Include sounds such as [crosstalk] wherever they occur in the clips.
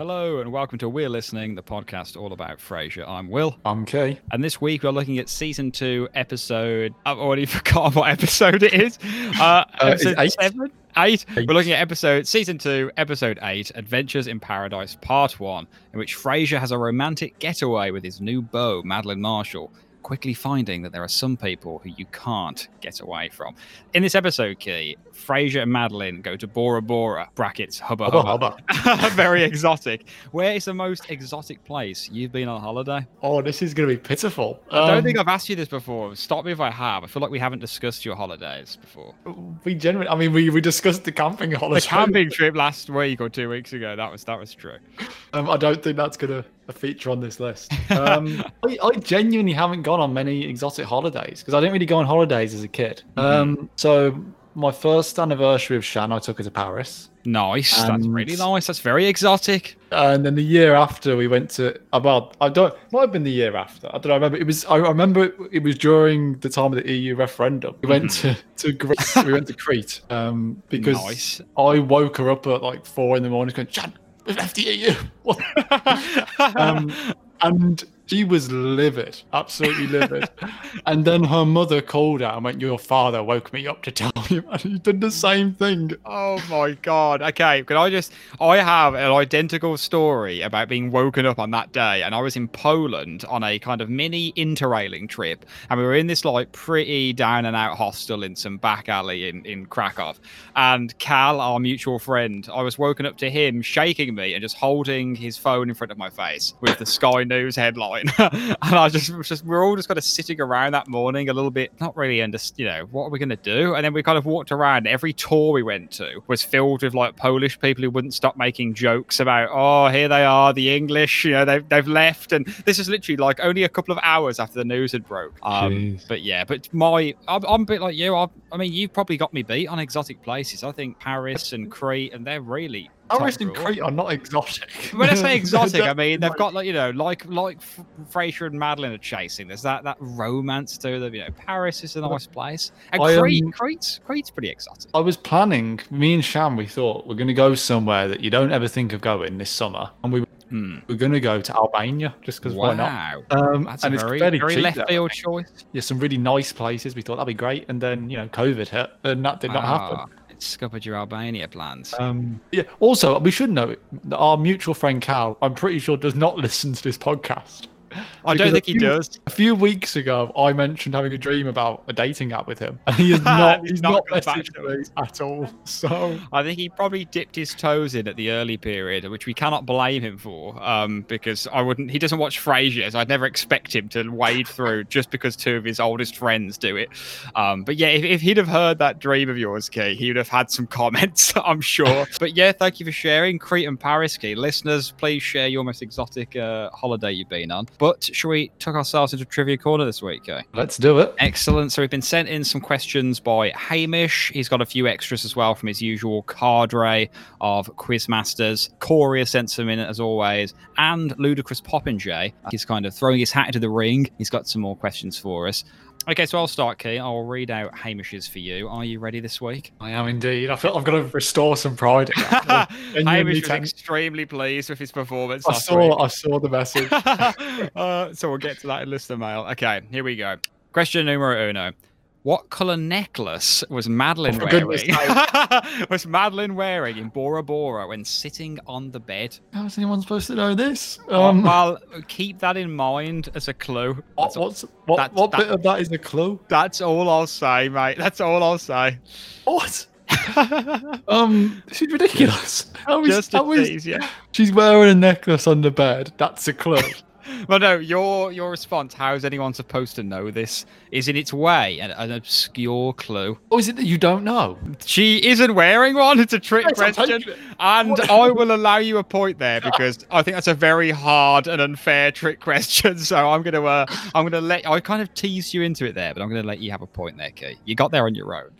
Hello and welcome to We're Listening, the podcast all about Frasier. I'm Will. I'm Kay. And this week we're looking at season two, episode. I've already [laughs] forgotten what episode it is. Uh, episode eight? seven? Eight. Eight. We're looking at episode season two, episode eight, Adventures in Paradise, part one, in which Frasier has a romantic getaway with his new beau, Madeline Marshall, quickly finding that there are some people who you can't get away from. In this episode, Key, Frasier and Madeline go to Bora Bora, brackets, hubba Hubba hubba. [laughs] Very exotic. Where is the most exotic place you've been on holiday? Oh, this is going to be pitiful. I don't Um, think I've asked you this before. Stop me if I have. I feel like we haven't discussed your holidays before. we genuinely. I mean, we, we discussed the camping holiday. The camping trip last week or two weeks ago. That was that was true. Um, I don't think that's going to feature on this list. Um, [laughs] I, I genuinely haven't gone on many exotic holidays because I didn't really go on holidays as a kid. Mm-hmm. Um, so my first anniversary of Shan, I took her to Paris. Nice. That's really nice. That's very exotic. And then the year after, we went to about I don't might have been the year after. I don't know. I remember it was. I remember it, it was during the time of the EU referendum. We went to to Greece. we went to Crete um, because Nice. I woke her up at like four in the morning, going, "Jan, we've left the EU." What? [laughs] um, and she was livid, absolutely livid. [laughs] and then her mother called her and went, "Your father woke me up to tell you," [laughs] and he did the same thing. Oh my god. Okay, can I just I have an identical story about being woken up on that day and I was in Poland on a kind of mini interrailing trip and we were in this like pretty down and out hostel in some back alley in in Krakow and Cal our mutual friend I was woken up to him shaking me and just holding his phone in front of my face with the Sky News headline [laughs] and I just was just we're all just kind of sitting around that morning a little bit not really under you know what are we going to do? And then we kind of walked around. Every tour we went to was filled with like Polish people who wouldn't stop making jokes about oh here they are the English you know they've, they've left. And this is literally like only a couple of hours after the news had broke. Um but yeah but my I'm, I'm a bit like you. I, I mean you've probably got me beat on exotic places. I think Paris and Crete and they're really Paris top and. Crete are not exotic. When I say [laughs] exotic, I mean they've got like you know, like like F- Frasier and Madeline are chasing. There's that that romance to them. You know, Paris is a nice place, and I, Crete, um, Crete's Crete's pretty exotic. I was planning, me and Sham, we thought we're going to go somewhere that you don't ever think of going this summer. And we Hmm. we're going to go to Albania just because why not? Wow, Um, that's a and it's very very cheap left field choice. Yeah, some really nice places. We thought that'd be great. And then, you know, COVID hit and that did not happen. Ah, It scuppered your Albania plans. Um, yeah. Also, we should that our mutual friend Cal, I'm pretty sure, does not [laughs] listen to this podcast. I don't think he does. A few weeks ago, I mentioned having a dream about a dating app with him, and he [laughs] is not. He's he's not not messaged me at all. So I think he probably dipped his toes in at the early period, which we cannot blame him for, um, because I wouldn't. He doesn't watch Frasier, so I'd never expect him to wade through just because two of his oldest friends do it. Um, but yeah, if, if he'd have heard that dream of yours, Key, he would have had some [laughs] comments, I'm sure. but yeah, thank you for sharing Crete and Paris, Key. Listeners, please share your most exotic uh, holiday you've been on. But shall we tuck ourselves into trivia corner this week, Key? let's do it. Excellent. So we've been sent in some questions by Hamish. He's got a few extras as well from his usual cadre of quizmasters. Corey has sent some in as always, and Ludicrous Popinjay. He's kind of throwing his hat into the ring. He's got some more questions for us. Okay, so I'll start, Key. I'll read out Hamish's for you. Are you ready this week? I am indeed. I feel I've got to restore some pride. in that. I [laughs] genuinely Hamish was extremely pleased with his performance. I saw. week. I saw the message. [laughs] uh, so we'll get to that in listener mail. Okay, here we go. Question numero uno. What color necklace was Madeline Oh, wearing? goodness [laughs] was Madeline wearing in Bora Bora when sitting on the bed? How is anyone supposed to know this? Um, Um, well, keep that in mind as a clue. [laughs] what, That's, all- what's what? that's- what that- bit of that is a clue? that's all I'll say, mate. That's all I'll say. What? [laughs] Um, she's ridiculous. How is, Just a how is- tease, yeah. she's wearing a necklace on the bed. That's a clue. [laughs] Well, no, your your response. How is anyone supposed to know this? Is in its way an, an obscure clue. or is it that you don't know? She isn't wearing one. It's a trick Yes, question. And What- I will allow you a point there [laughs] because I think that's a very hard and unfair trick question. So I'm gonna uh, I'm gonna let I kind of tease you into it there, but I'm gonna let you have a point there, Key. You got there on your own.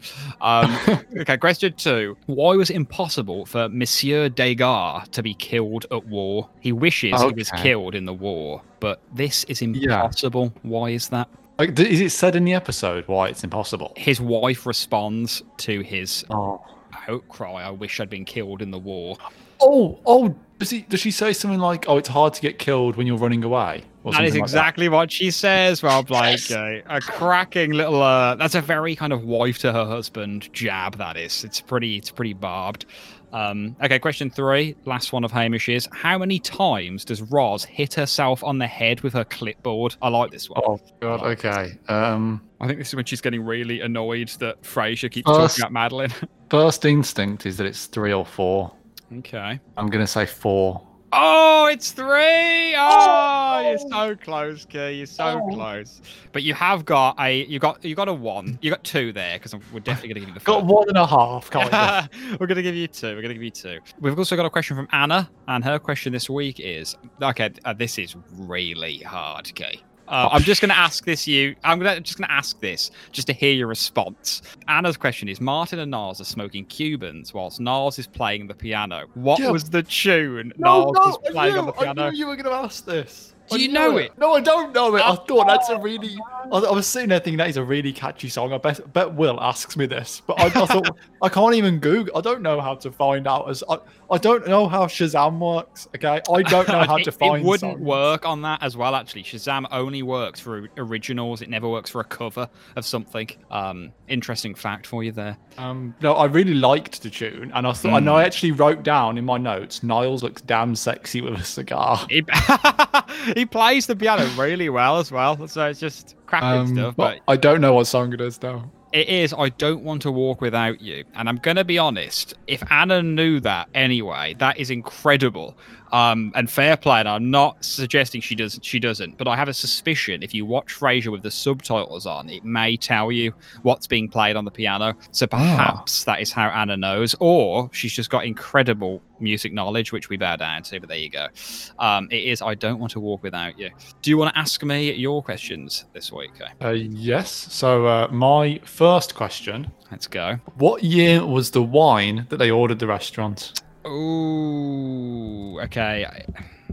Um, [laughs] okay, question two. Why was it impossible for Monsieur Degas to be killed at war? He wishes he was killed in the war, but this is impossible. Why is that? Like, is it said in the episode why it's impossible? His wife responds to his Oh, outcry, I wish I'd been killed in the war. Oh, oh, does he? Does she say something like, "Oh, it's hard to get killed when you're running away"? Or That is something like exactly what she says, Rob. Like Yes. uh, a cracking little. Uh, that's a very kind of wife to her husband jab. That is. It's pretty. It's pretty barbed. Um, okay, question three, last one of Hamish is: How many times does Roz hit herself on the head with her clipboard? I like this one. Oh God. Okay. Um, I think this is when she's getting really annoyed that Frasier keeps First- talking about Madeline. [laughs] first instinct is that it's three or four. okay. I'm gonna say four. Oh, it's three! Oh, you're so close, Key. You're so Oh. close. But you have got a you got you got a one. You got two there because we're definitely gonna give you the Got one and a half. [laughs] Kind. We're gonna give you two. We're gonna give you two. We've also got a question from Anna, and her question this week is: Okay, uh, this is really hard, Key. Uh, I'm just going to ask this you. I'm gonna, just going to ask this just to hear your response. Anna's question is: Martin and Niles are smoking Cubans whilst Niles is playing the piano. What Yeah. was the tune Niles was playing on the piano? I knew you were going to ask this. Do you knew know it? No, I don't know it. I Oh. thought that's a really. I, was sitting there thinking that is a really catchy song. I bet, bet Will asks me this, but I, I thought [laughs] I can't even Google. I don't know how to find out. As I, I don't know how Shazam works. Okay, I [laughs] don't know how it, to find. it wouldn't songs. work on that as well. Actually, Shazam only works for originals. It never works for a cover of something. Um, interesting fact for you there. Um, no, I really liked the tune, and I thought, and Mm. I actually wrote down in my notes, Niles looks damn sexy with a cigar. [laughs] he plays the piano really well as well. So it's just cracking Um, stuff. but I don't know what song it is now. it is. I don't want to walk without you. And I'm gonna be honest. If Anna knew that anyway, that is incredible. Um, and fair play. And I'm not suggesting she does. She doesn't. But I have a suspicion if you watch Frasier with the subtitles on, it may tell you what's being played on the piano. So perhaps that is how Anna knows, or she's just got incredible music knowledge, which we bow down to. But there you go. Um, it is. I don't want to walk without you. Do you want to ask me your questions this week? Uh, yes. So uh, my first question: let's go. What year was the wine that they ordered the restaurant? Ooh, okay.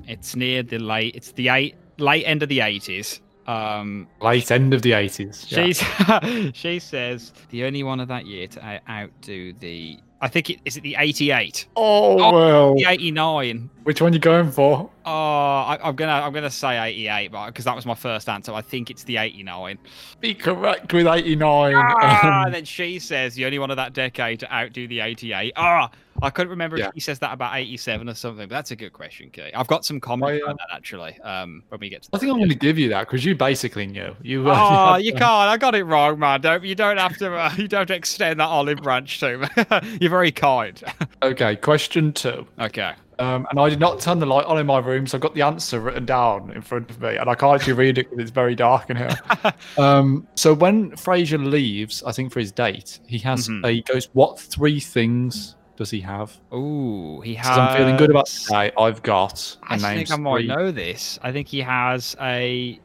It's near the late. It's the eight late end of the eighties. Um, Late end of the eighties. she's [laughs] she says the only one of that year to outdo the. I think it is it the eighty-eight. Oh well. the eighty-nine. Which one you going for? Oh, I, I'm gonna I'm gonna say eighty-eight, but because that was my first answer, I think it's the eighty-nine. Be correct with eighty-nine. Ah, Um, and then she says the only one of that decade to outdo the 88. Ah, I couldn't remember Yeah. if he says that about 87 or something, but that's a good question. I've got some comments I, uh, on that actually. Um, when we get to I think I'm going to give you that because you basically knew. You. Uh, [laughs] Oh, you uh, can't. I got it wrong, man. Don't you don't have to. Uh, [laughs] you don't extend that olive branch to me. [laughs] You're very kind. Okay, question two. okay. Um, and I did not turn the light on in my room, so I've got the answer written down in front of me, and I can't actually read it because it's very dark in here. um, so when Frasier leaves, I think for his date, he has Mhm. a, he goes, "What three things does he have?" Oh, he has. I'm feeling good about today. I've got. I think I might three. know this. I think he has a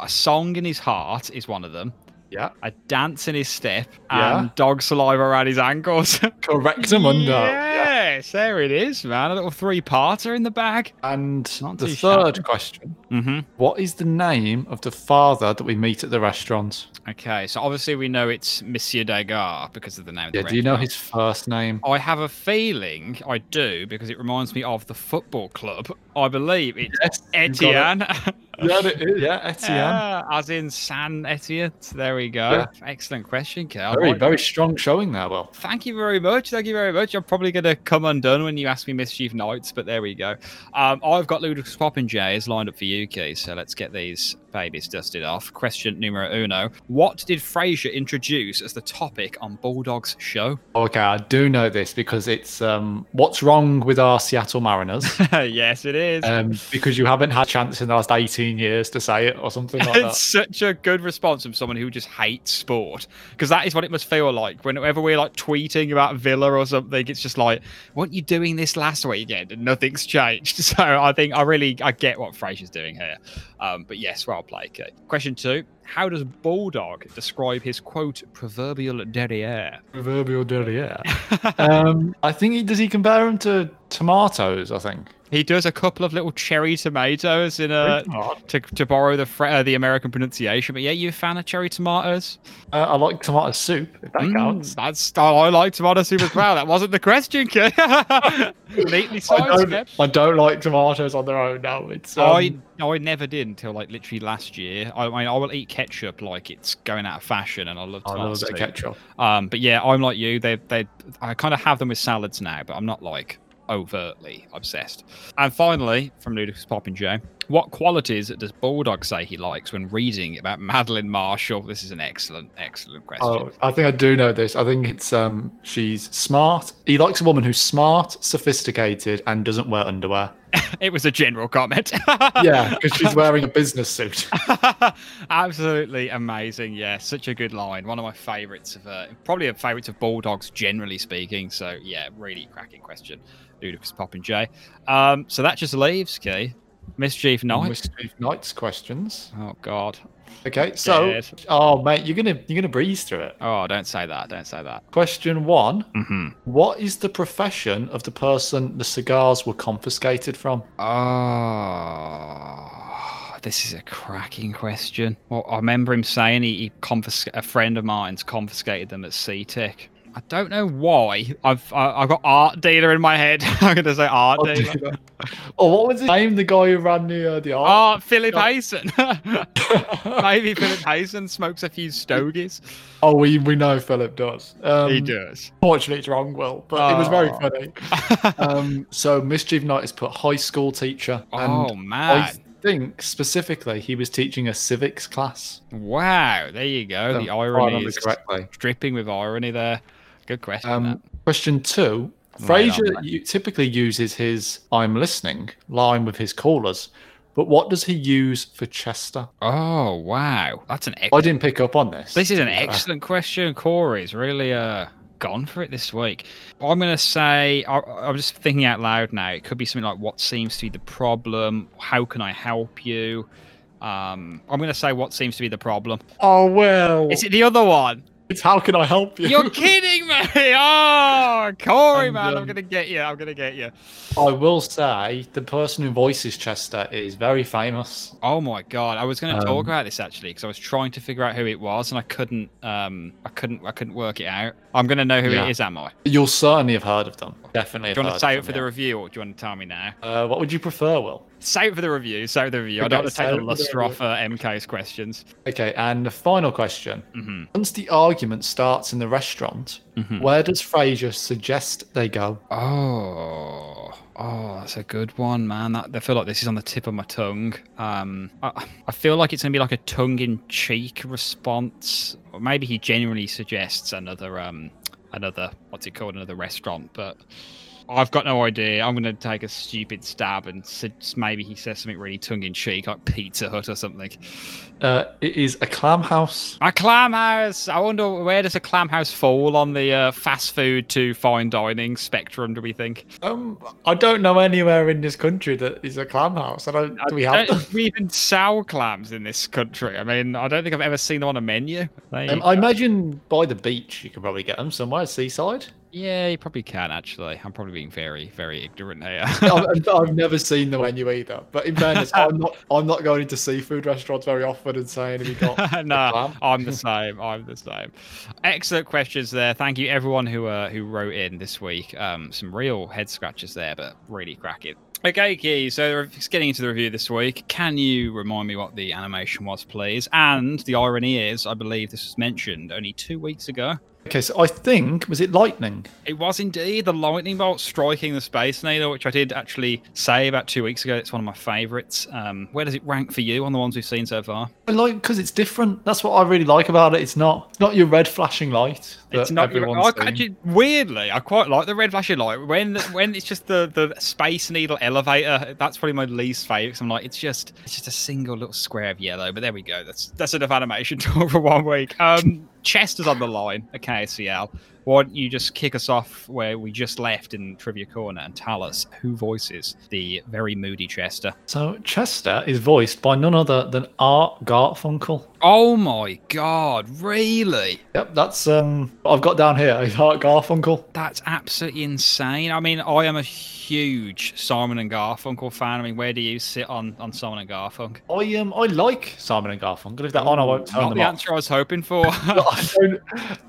a song in his heart is one of them. Yeah, A dance in his step Yeah. and dog saliva around his ankles. [laughs] correct him under. Yes, there it is, man. A little three-parter in the bag. And Not the third shabby. question: Mm-hmm. What is the name of the father that we meet at the restaurant? Okay, so obviously we know it's Monsieur Degas because of the name. Of Yeah, the do you know his first name? I have a feeling I do because it reminds me of the football club. I believe it's Yes, you got it. Etienne. [laughs] Yeah, it is. Yeah, Etienne. Yeah, as in San Etienne. There we go. Yeah. Excellent question, Kel. Very, very strong showing there, Will. Thank you very much. Thank you very much. I'm probably going to come undone when you ask me Mischief Nights, but there we go. Um, I've got Ludicrous Popinjays lined up for you, Keith, so let's get these babies dusted off. Question numero uno. What did Frasier introduce as the topic on Bulldog's show? Okay, I do know this because it's um, what's wrong with our Seattle Mariners? [laughs] yes, it is. um, because you haven't had a chance in the last 18 years to say it or something like [laughs] that. it's such a good response from someone who just hates sport because that is what it must feel like whenever we're like tweeting about Villa or something. It's just like, weren't you doing this last weekend and nothing's changed? [laughs] So I think I really I get what Frasier's doing here. Um, but yes, well played. Okay. Question two: How does Bulldog describe his quote proverbial derriere? Proverbial derriere. [laughs] um, I think he does he compare him to tomatoes, I think. He does a couple of little cherry tomatoes in a to, to borrow the fr- uh, the American pronunciation. But yeah, you a fan of cherry tomatoes? Uh, I like tomato soup, if that Mm, counts. that's oh, I like tomato soup as well. That wasn't the question, kid. [laughs] Neatly I don't, I don't like tomatoes on their own now. It's um, I I never did until like literally last year. I, I mean, I will eat ketchup like it's going out of fashion, and I love I tomato love a bit soup. ketchup. Um, but yeah, I'm like you. They they I kind of have them with salads now, but I'm not like overtly obsessed. And finally, from Ludicrous Popinjay, what qualities does Bulldog say he likes when reading about [laughs] Madeline Marshall? This is an excellent, excellent question. Oh, I think I do know this. I think it's um, she's smart. He likes a woman who's smart, sophisticated, and doesn't wear underwear. [laughs] It was a general comment. [laughs] Yeah, because she's wearing a business suit. Absolutely amazing. Yeah, such a good line. One of my favorites of uh, probably a favourite of Bulldogs, generally speaking. So yeah, really cracking question. Ludicrous Popinjay. Um, so that just leaves, Key. Mischief Knight. Mischief Knights questions. Oh God. Okay, so Scared. oh mate, you're gonna you're gonna breeze through it. Oh, don't say that. Don't say that. Question one: Mm-hmm. What is the profession of the person the cigars were confiscated from? Oh, this is a cracking question. Well, I remember him saying he, he confisc- a friend of mine's confiscated them at CTEC. I don't know why. I've I, I've got art dealer in my head. [laughs] I'm gonna say art Oh, dealer. oh, what was his name? The guy who ran the uh, the art. Oh, Philip Hayson. [laughs] Maybe Philip Hayson smokes a few stogies. oh, we we know Philip does. Um, he does. Fortunately, it's wrong, Will, but it was very Oh. funny. Um, so Mischief Knight has put high school teacher, and oh I man! think specifically he was teaching a civics class. Wow, there you go. The I irony is correctly. dripping with irony there. Good question. Um, question two. Right Frasier mate. typically uses his "I'm listening" line with his callers, but what does he use for Chester? Oh wow, that's an I didn't pick up on this. This is an Uh, excellent question. Corey's really uh gone for it this week. I'm gonna say I, I'm just thinking out loud now. It could be something like, "What seems to be the problem? How can I help you?" Um, I'm gonna say, "What seems to be the problem?" Oh well, Is it the other one? It's how can I help you? You're kidding me! Oh, Corey, And, man, I'm um, gonna get you. I'm gonna get you. I will say the person who voices Chester is very famous. Oh my god, I was going to talk Um, about this actually because I was trying to figure out who it was and I couldn't. Um, I couldn't. I couldn't work it out. I'm going to know who Yeah. it is, am I? You'll certainly have heard of them. Definitely. Do you want to save of it for them, the review or do you want to tell me now? Uh, what would you prefer, Will? Save it for the review. Save it for the review. I don't want to take the it for luster off uh, MK's questions. Okay, and the final question. hmm Once the argument starts in the restaurant, Mhm. where does Frasier suggest they go? Oh, oh, that's a good one, man. That, I feel like this is on the tip of my tongue. Um, I, I feel like it's gonna be like a tongue-in-cheek response, or maybe he genuinely suggests another, um, another what's it called, another restaurant. But I've got no idea. I'm gonna take a stupid stab and maybe he says something really tongue-in-cheek, like Pizza Hut or something. Uh, it is a clam house. A clam house. I wonder where does a clam house fall on the uh, fast food to fine dining spectrum? Do we think? Um, I don't know anywhere in this country that is a clam house. I don't. Do we have don't them? we [laughs] even sell clams in this country? I mean, I don't think I've ever seen them on a menu. Um, I imagine by the beach you could probably get them somewhere, seaside. Yeah, you probably can actually. I'm probably being very, very ignorant here. [laughs] I've, I've [laughs] never seen the menu either. But in fairness, I'm not. I'm not going into seafood restaurants very often and saying, "Have you got?" [laughs] no, clam?" I'm the same. I'm the same. Excellent questions there. Thank you everyone who uh, who wrote in this week. Um, some real head scratches there, but really cracking. Okay, Key. So getting into the review this week, can you remind me what the animation was, please? And the irony is, I believe this was mentioned only two weeks ago. Okay, so I think was it lightning? It was indeed the lightning bolt striking the Space Needle, which I did actually say about two weeks ago. It's one of my favourites. Um, where does it rank for you on the ones we've seen so far? I like because it's different. That's what I really like about it. It's not. Not your red flashing light. It's not. Your, I, actually, weirdly, I quite like the red flashing light. When when it's just the, the Space Needle elevator, that's probably my least favourite. I'm like, it's just it's just a single little square of yellow. But there we go. That's that's enough animation talk [laughs] for one week. Um, Chester's on the line at KACL. why don't you just kick us off where we just left in Trivia Corner and tell us who voices the very moody Chester? So Chester is voiced by none other than Art Garfunkel. Oh my god, really? Yep, that's um I've got down here. Art Garfunkel. That's absolutely insane. I mean, I am a huge Simon and Garfunkel fan. I mean, where do you sit on, on Simon and Garfunkel? I um I like Simon and Garfunkel. If they're on, I won't turn Not them the off. answer I was hoping for. [laughs] I don't,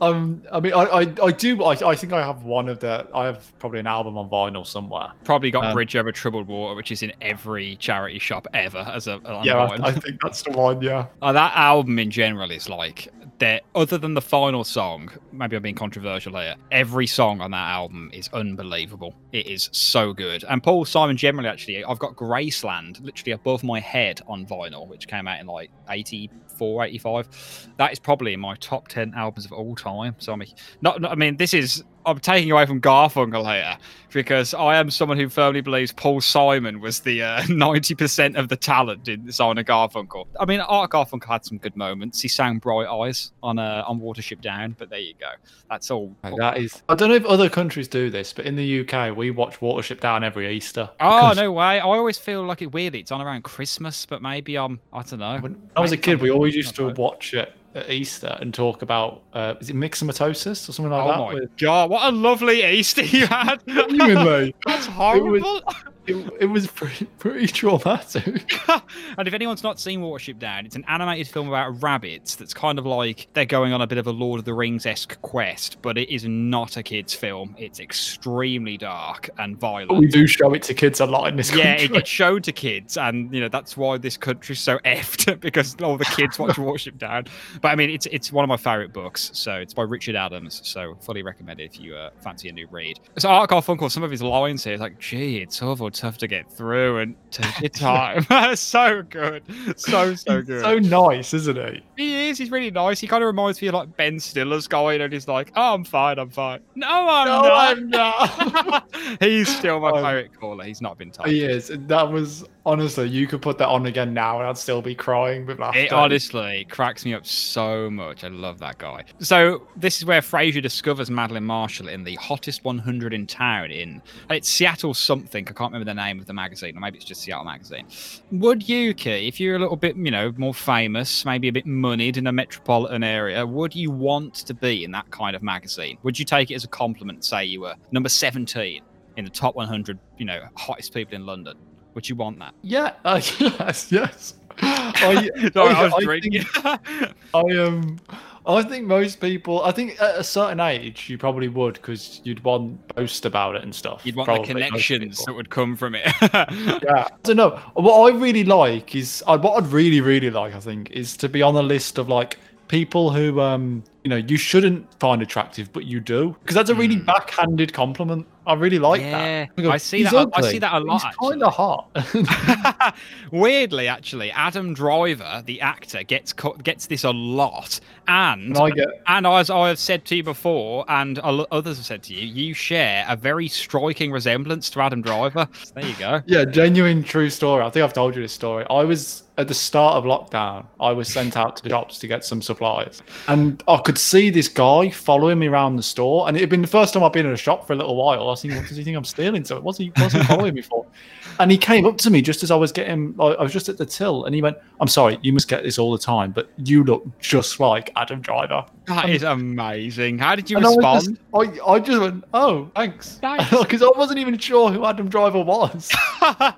um, I mean, I, I, I do. I, I think I have one of the. I have probably an album on vinyl somewhere. Probably got Um, Bridge Over Troubled Water, which is in every charity shop ever as a Yeah, vinyl. I, I think that's the one. Yeah. Uh, that album in general is like that. Other than the final song, maybe I'm being controversial here. Every song on that album is unbelievable. It is so good. And Paul Simon generally, actually, I've got Graceland literally above my head on vinyl, which came out in like 84, 85. That is probably in my top 10 albums of all time. So I'm a, not, not I mean, this is I'm taking away from Garfunkel here because I am someone who firmly believes Paul Simon was the uh, [laughs] 90% of the talent in Simon and Garfunkel. I mean, Art Garfunkel had some good moments. He sang Bright Eyes on uh, on Watership Down, but there you go. That's all. That is. I don't know if other countries do this, but in the UK, we watch Watership Down every Easter. Oh no way! I always feel like it weirdly. It's on around Christmas, but maybe I'm. I don't know. When I was a kid, we I'm- always used to watch it at Easter and talk about uh, is it myxomatosis or something like Oh that? my with- god! What a lovely Easter you had. Genuinely. [laughs] That's horrible. it, it was pretty, pretty traumatic. [laughs] and if anyone's not seen Watership Down, it's an animated film about rabbits that's kind of like they're going on a bit of a Lord of the Rings esque quest, but it is not a kids' film. It's extremely dark and But we do show it to kids a lot in this Yeah, country. it gets showed to kids, and you know that's why this country's so effed [laughs] because all the kids watch [laughs] Watership Down. But I mean, it's it's one of my favorite books. So it's by Richard Adams. So fully recommended if you uh, fancy a new read. So Art Garfunkel, some of his lines here, it's like, "Gee, it's awful tough to get through, and take your [laughs] time." [laughs] so good, so so good. so nice, isn't he? he is. He's really nice. He kind of reminds me of like Ben Stiller's guy, and he's like, "Oh, I'm fine, I'm fine." No, I'm No, not. I'm not. [laughs] he's still my Um, favorite caller. He's not been told. He is. That was honestly, you could put that on again now, and I'd still be crying with laughter. It honestly cracks me up so much. I love that guy. So this is where Frasier discovers Madeline Marshall in the hottest 100 in town. In it's Seattle something. I can't remember the name of the magazine, or maybe it's just Seattle magazine. Would you, Key, if you're a little bit, you know, more famous, maybe a bit moneyed in a metropolitan area, would you want to be in that kind of magazine? Would you take it as a compliment? Say you were number 17 in the top 100, you know, hottest people in London. Would you want that? Yeah. Uh, [laughs] yes. Yes. [laughs] I, Sorry, I- I was I drinking. I um, I think most people. I think at a certain age, you probably would because you'd want to boast about it and stuff. You'd want probably, the connections that would come from it. Yeah. [laughs] I don't know. What I really like is uh, what I'd really, really like. I think is to be on the list of like people who um you know you shouldn't find attractive, but you do because that's a really Hmm. backhanded compliment. I really like Yeah, that. go, I see "He's that- I see that a lot, He's kind of hot. [laughs] [laughs] Weirdly, actually, Adam Driver, the actor, gets co- gets this a lot, and and I get and as I have said to you before, and others have said to you, you share a very striking resemblance to Adam Driver. There you go. Yeah, genuine true story. I think I've told you this story. I was at the start of lockdown, I was sent out to the shops to get some supplies. And I could see this guy following me around the store. And it had been the first time I've been in a shop for a little while. I was thinking, what does he think I'm stealing? So what's he what's he following me for? And he came up to me just as I was getting I I was just at the till and he went, I'm sorry, you must get this all the time, but you look just like Adam Driver. That is amazing. How did you And I, respond? just, I, I just went, oh, thanks. Because [laughs] I wasn't even sure who Adam Driver was. [laughs] oh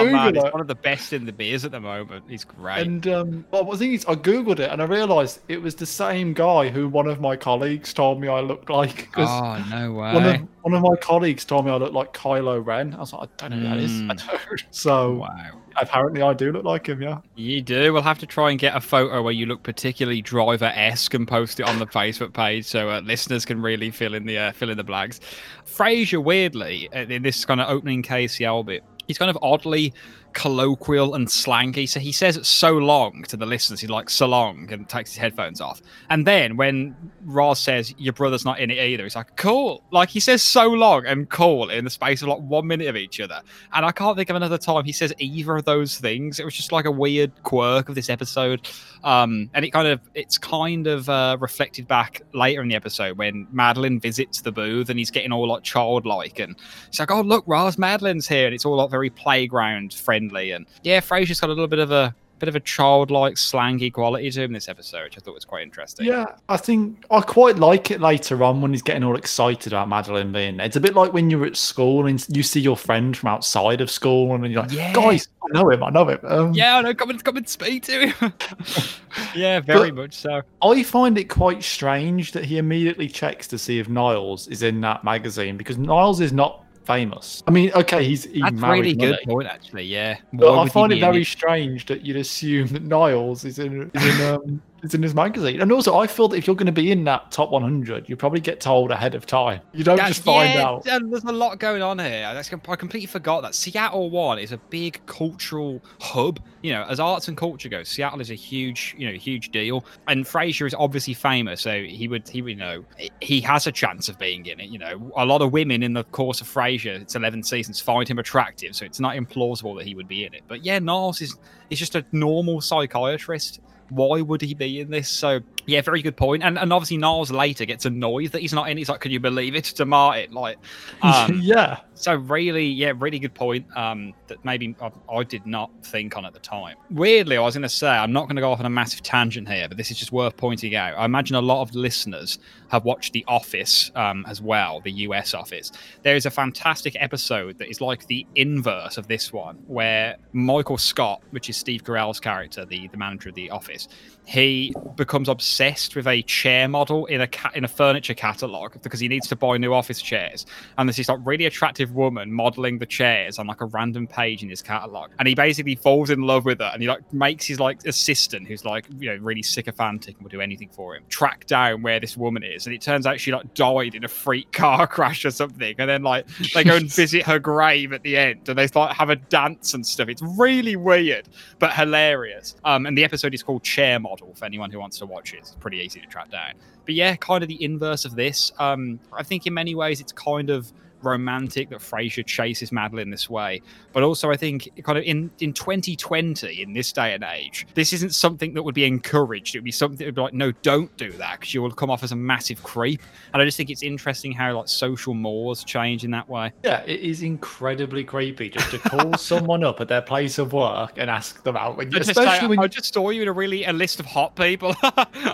Google man, he's one of the best in the beers at the moment. He's great. And um, well, the thing is, I googled it and I realised it was the same guy who one of my colleagues told me I looked like. Oh no way. one of one of my colleagues told me I looked like Kylo Ren. I was like, I don't know who that is. [laughs] So wow. apparently, I do look like him. Yeah. You do. We'll have to try and get a photo where you look particularly driver-esque and post it on the Facebook page so uh, listeners can really fill in the uh, fill in the blanks. Frasier, weirdly, uh, in this kind of opening KCL bit, he's kind of oddly colloquial and slangy. So he says it so long to the listeners. He's like so long and takes his headphones off. And then when Roz says your brother's not in it either, he's like cool. Like he says so long and cool in the space of like one minute of each other. And I can't think of another time he says either of those things. It was just like a weird quirk of this episode. Um, and it kind of it's kind of uh, reflected back later in the episode when Madeline visits the booth and he's getting all like childlike and he's like, oh look, Roz Madeline's here, and it's all like very playground friendly. And yeah, Frasier's got a little bit of a bit of a childlike, slangy quality to him this episode, which I thought was quite interesting. Yeah, I think I quite like it later on when he's getting all excited about Madeline being there. It's a bit like when you're at school and you see your friend from outside of school and you're like, yeah. guys, I know him, I know him. Um, yeah, I know, come and, come and speak to him. [laughs] yeah, very much so. I find it quite strange that he immediately checks to see if Niles is in that magazine because Niles is not famous. I mean, okay, he's he that's really good point, actually. Yeah, but I find it very it? strange that you'd assume that Niles is in is in um, [laughs] is in his magazine. And also, I feel that if you're going to be in that top 100, you probably get told ahead of time. You don't that's, just find yeah, out. There's a lot going on here. I completely forgot that Seattle One is a big cultural hub. You know, as arts and culture goes, Seattle is a huge, you know, huge deal. And Frasier is obviously famous, so he would, he would know, he has a chance of being in it. You know, a lot of women in the course of Frasier, it's 11 seasons, find him attractive, so it's not implausible that he would be in it. But yeah, Niles is is just a normal psychiatrist why would he be in this? So yeah, very good point. And and obviously Niles later gets annoyed that he's not in. He's like, "Can you believe it?" To Martin, like, [laughs] um, yeah. So really, yeah, really good point. Um, that maybe I, I, did not think on at the time. Weirdly, I was going to say I'm not going to go off on a massive tangent here, but this is just worth pointing out. I imagine a lot of listeners have watched The Office um, as well, the US Office. There is a fantastic episode that is like the inverse of this one, where Michael Scott, which is Steve Carell's character, the the manager of The Office, he becomes obsessed with a chair model in a ca- in a furniture catalog because he needs to buy new office chairs. And there's this like really attractive woman modeling the chairs on like a random page in his catalog. And he basically falls in love with her, and he like makes his like assistant, who's like you know really sycophantic and will do anything for him, track down where this woman is. And it turns out she like died in a freak [laughs] car crash or something. And then like they go and [laughs] visit her grave at the end, and they like have a dance and stuff. It's really weird but hilarious. Um, and the episode is called Chair Model model for anyone who wants to watch it. It's pretty easy to track down. But yeah, kind of the inverse of this. Um, I think in many ways it's kind of romantic that Frasier chases Madeline this way. But also, I think kind of in, in 2020, in this day and age, this isn't something that would be encouraged. It would be something that would be like, no, don't do that because you will come off as a massive creep. And I just think it's interesting how like social mores change in that way. Yeah, it is incredibly creepy just to call [laughs] someone up at their place of work and ask them out. When you, especially when I just saw you in a really a list of hot people. [laughs]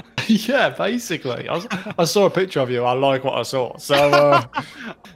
[laughs] yeah, basically. I, was, I, saw a picture of you. I like what I saw. So uh...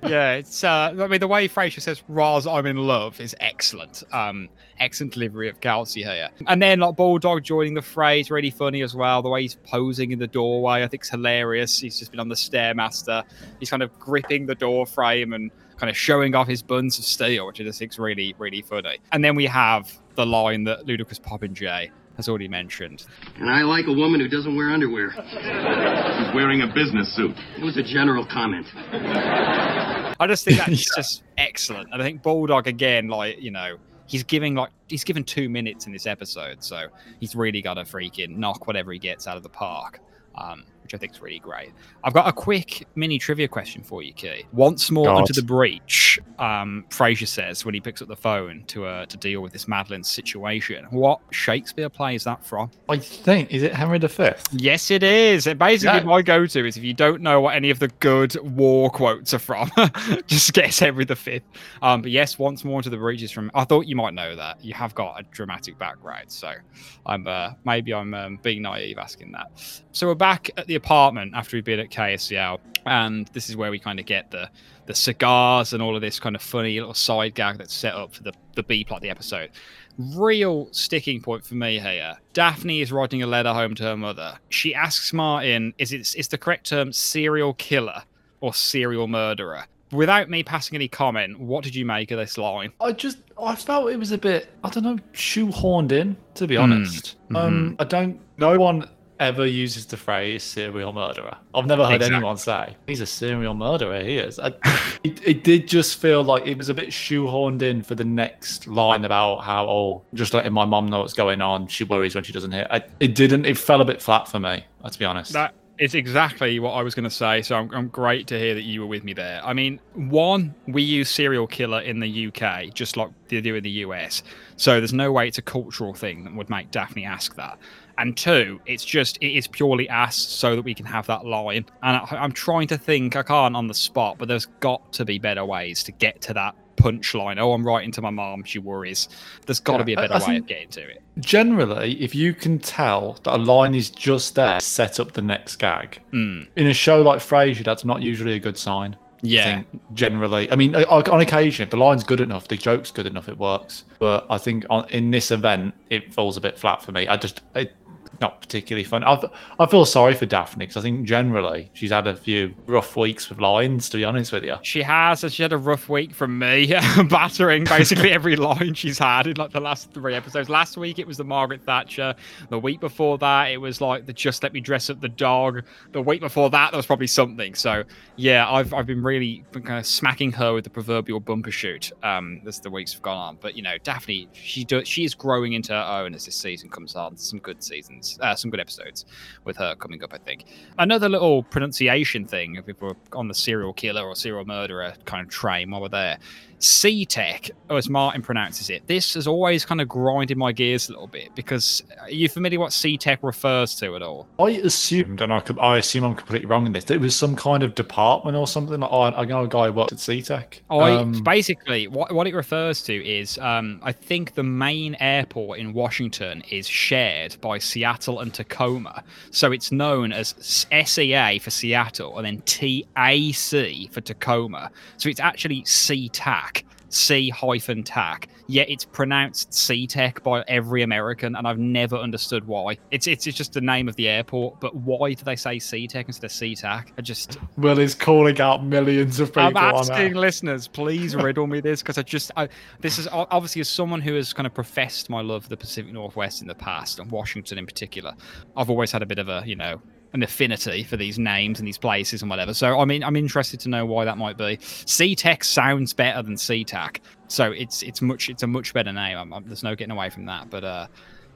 yeah, it's. Uh, I mean, the way Frasier says "Roz, I'm in love" is excellent. Um, excellent delivery of Kelsey here, and then like Bulldog joining the fray is really funny as well. The way he's posing in the doorway, I think, is hilarious. He's just been on the stairmaster. He's kind of gripping the door frame and kind of showing off his buns of steel, which I just is really, really funny. And then we have the line that Ludicrous Popinjay has already mentioned. And I like a woman who doesn't wear underwear. She's wearing a business suit. It was a general comment. I just think that's [laughs] yeah. just excellent. And I think Bulldog again, like, you know, he's giving like he's given two minutes in this episode, so he's really got to freaking knock whatever he gets out of the park. Um, which I think is really great. I've got a quick mini trivia question for you, Key. Once more God. into the breach, um, Frasier says when he picks up the phone to uh, to deal with this Madeline situation. What Shakespeare play is that from? I think is it Henry V. Yes, it is. It basically yeah. my go-to is if you don't know what any of the good war quotes are from, [laughs] just guess Henry V. Um, but yes, once more into the breach is from. I thought you might know that. You have got a dramatic background, so I'm uh, maybe I'm um, being naive asking that. So we're back at the apartment after we've been at KACL, and this is where we kind of get the the cigars and all of this kind of funny little side gag that's set up for the the B plot of the episode. Real sticking point for me here. Daphne is writing a letter home to her mother. She asks Martin, "Is it is the correct term serial killer or serial murderer?" Without me passing any comment, what did you make of this line? I just I felt it was a bit I don't know shoehorned in to be hmm. honest. Mm. Um, I don't. No one ever uses the phrase serial murderer. I've never heard Exactly. anyone say he's a serial murderer. He is. I, [laughs] it, it did just feel like it was a bit shoehorned in for the next line about how oh, just letting my mom know what's going on. She worries when she doesn't hear. I, it didn't. It fell a bit flat for me. Let's be honest. That is exactly what I was going to say. So I'm, I'm great to hear that you were with me there. I mean, one, we use serial killer in the UK just like they do in the US. So there's no way it's a cultural thing that would make Daphne ask that. And two, it's just it is purely asked so that we can have that line. And I, I'm trying to think. I can't on the spot, but there's got to be better ways to get to that punchline. Oh, I'm writing to my mom. She worries. There's got to Yeah, be a better I way of getting to it. Generally, if you can tell that a line is just there, set up the next gag. Mm. In a show like Frasier, that's not usually a good sign. I Yeah. think, generally. I mean, on occasion, if the line's good enough, the joke's good enough, it works. But I think on, in this event, it falls a bit flat for me. I just, it, not particularly fun. I, I feel sorry for Daphne because I think generally she's had a few rough weeks with lines. To be honest with you, She has, she had a rough week from me, [laughs] battering basically [laughs] every line she's had in like the last three episodes. Last week it was the Margaret Thatcher. The week before that it was like the Just Let Me Dress Up the Dog. The week before that there was probably something. So yeah, I've I've been really kind of smacking her with the proverbial bumbershoot um as the weeks have gone on. But you know, Daphne, she does she is growing into her own as this season comes on. Some good seasons, uh, some good episodes with her coming up, I think. Another little pronunciation thing, if we're on the serial killer or serial murderer kind of train while we're there. C-Tech, or as Martin pronounces it, this has always kind of grinded my gears a little bit because are you familiar what C-Tech refers to at all? I assumed, and I, could, I assume I'm completely wrong in this, that it was some kind of department or something. Like, oh, I know a guy who worked at CTEC. I, Um, basically, what, what it refers to is um, I think the main airport in Washington is shared by Seattle and Tacoma. So it's known as SEA for Seattle and then TAC for Tacoma. So it's actually CTAC, C hyphen TAC. Yet it's pronounced C Tech by every American, and I've never understood why. It's, it's it's just the name of the airport, but why do they say C Tech instead of CTAC? I just Will is calling out millions of people. I'm asking listeners, please [laughs] riddle me this because I just, I, this is obviously as someone who has kind of professed my love for the Pacific Northwest in the past and Washington in particular, I've always had a bit of a, you know, an affinity for these names and these places and whatever. So I mean, I'm interested to know why that might be. CTEC sounds better than CTAC, so it's it's much it's a much better name. I'm, I'm- there's no getting away from that. But uh,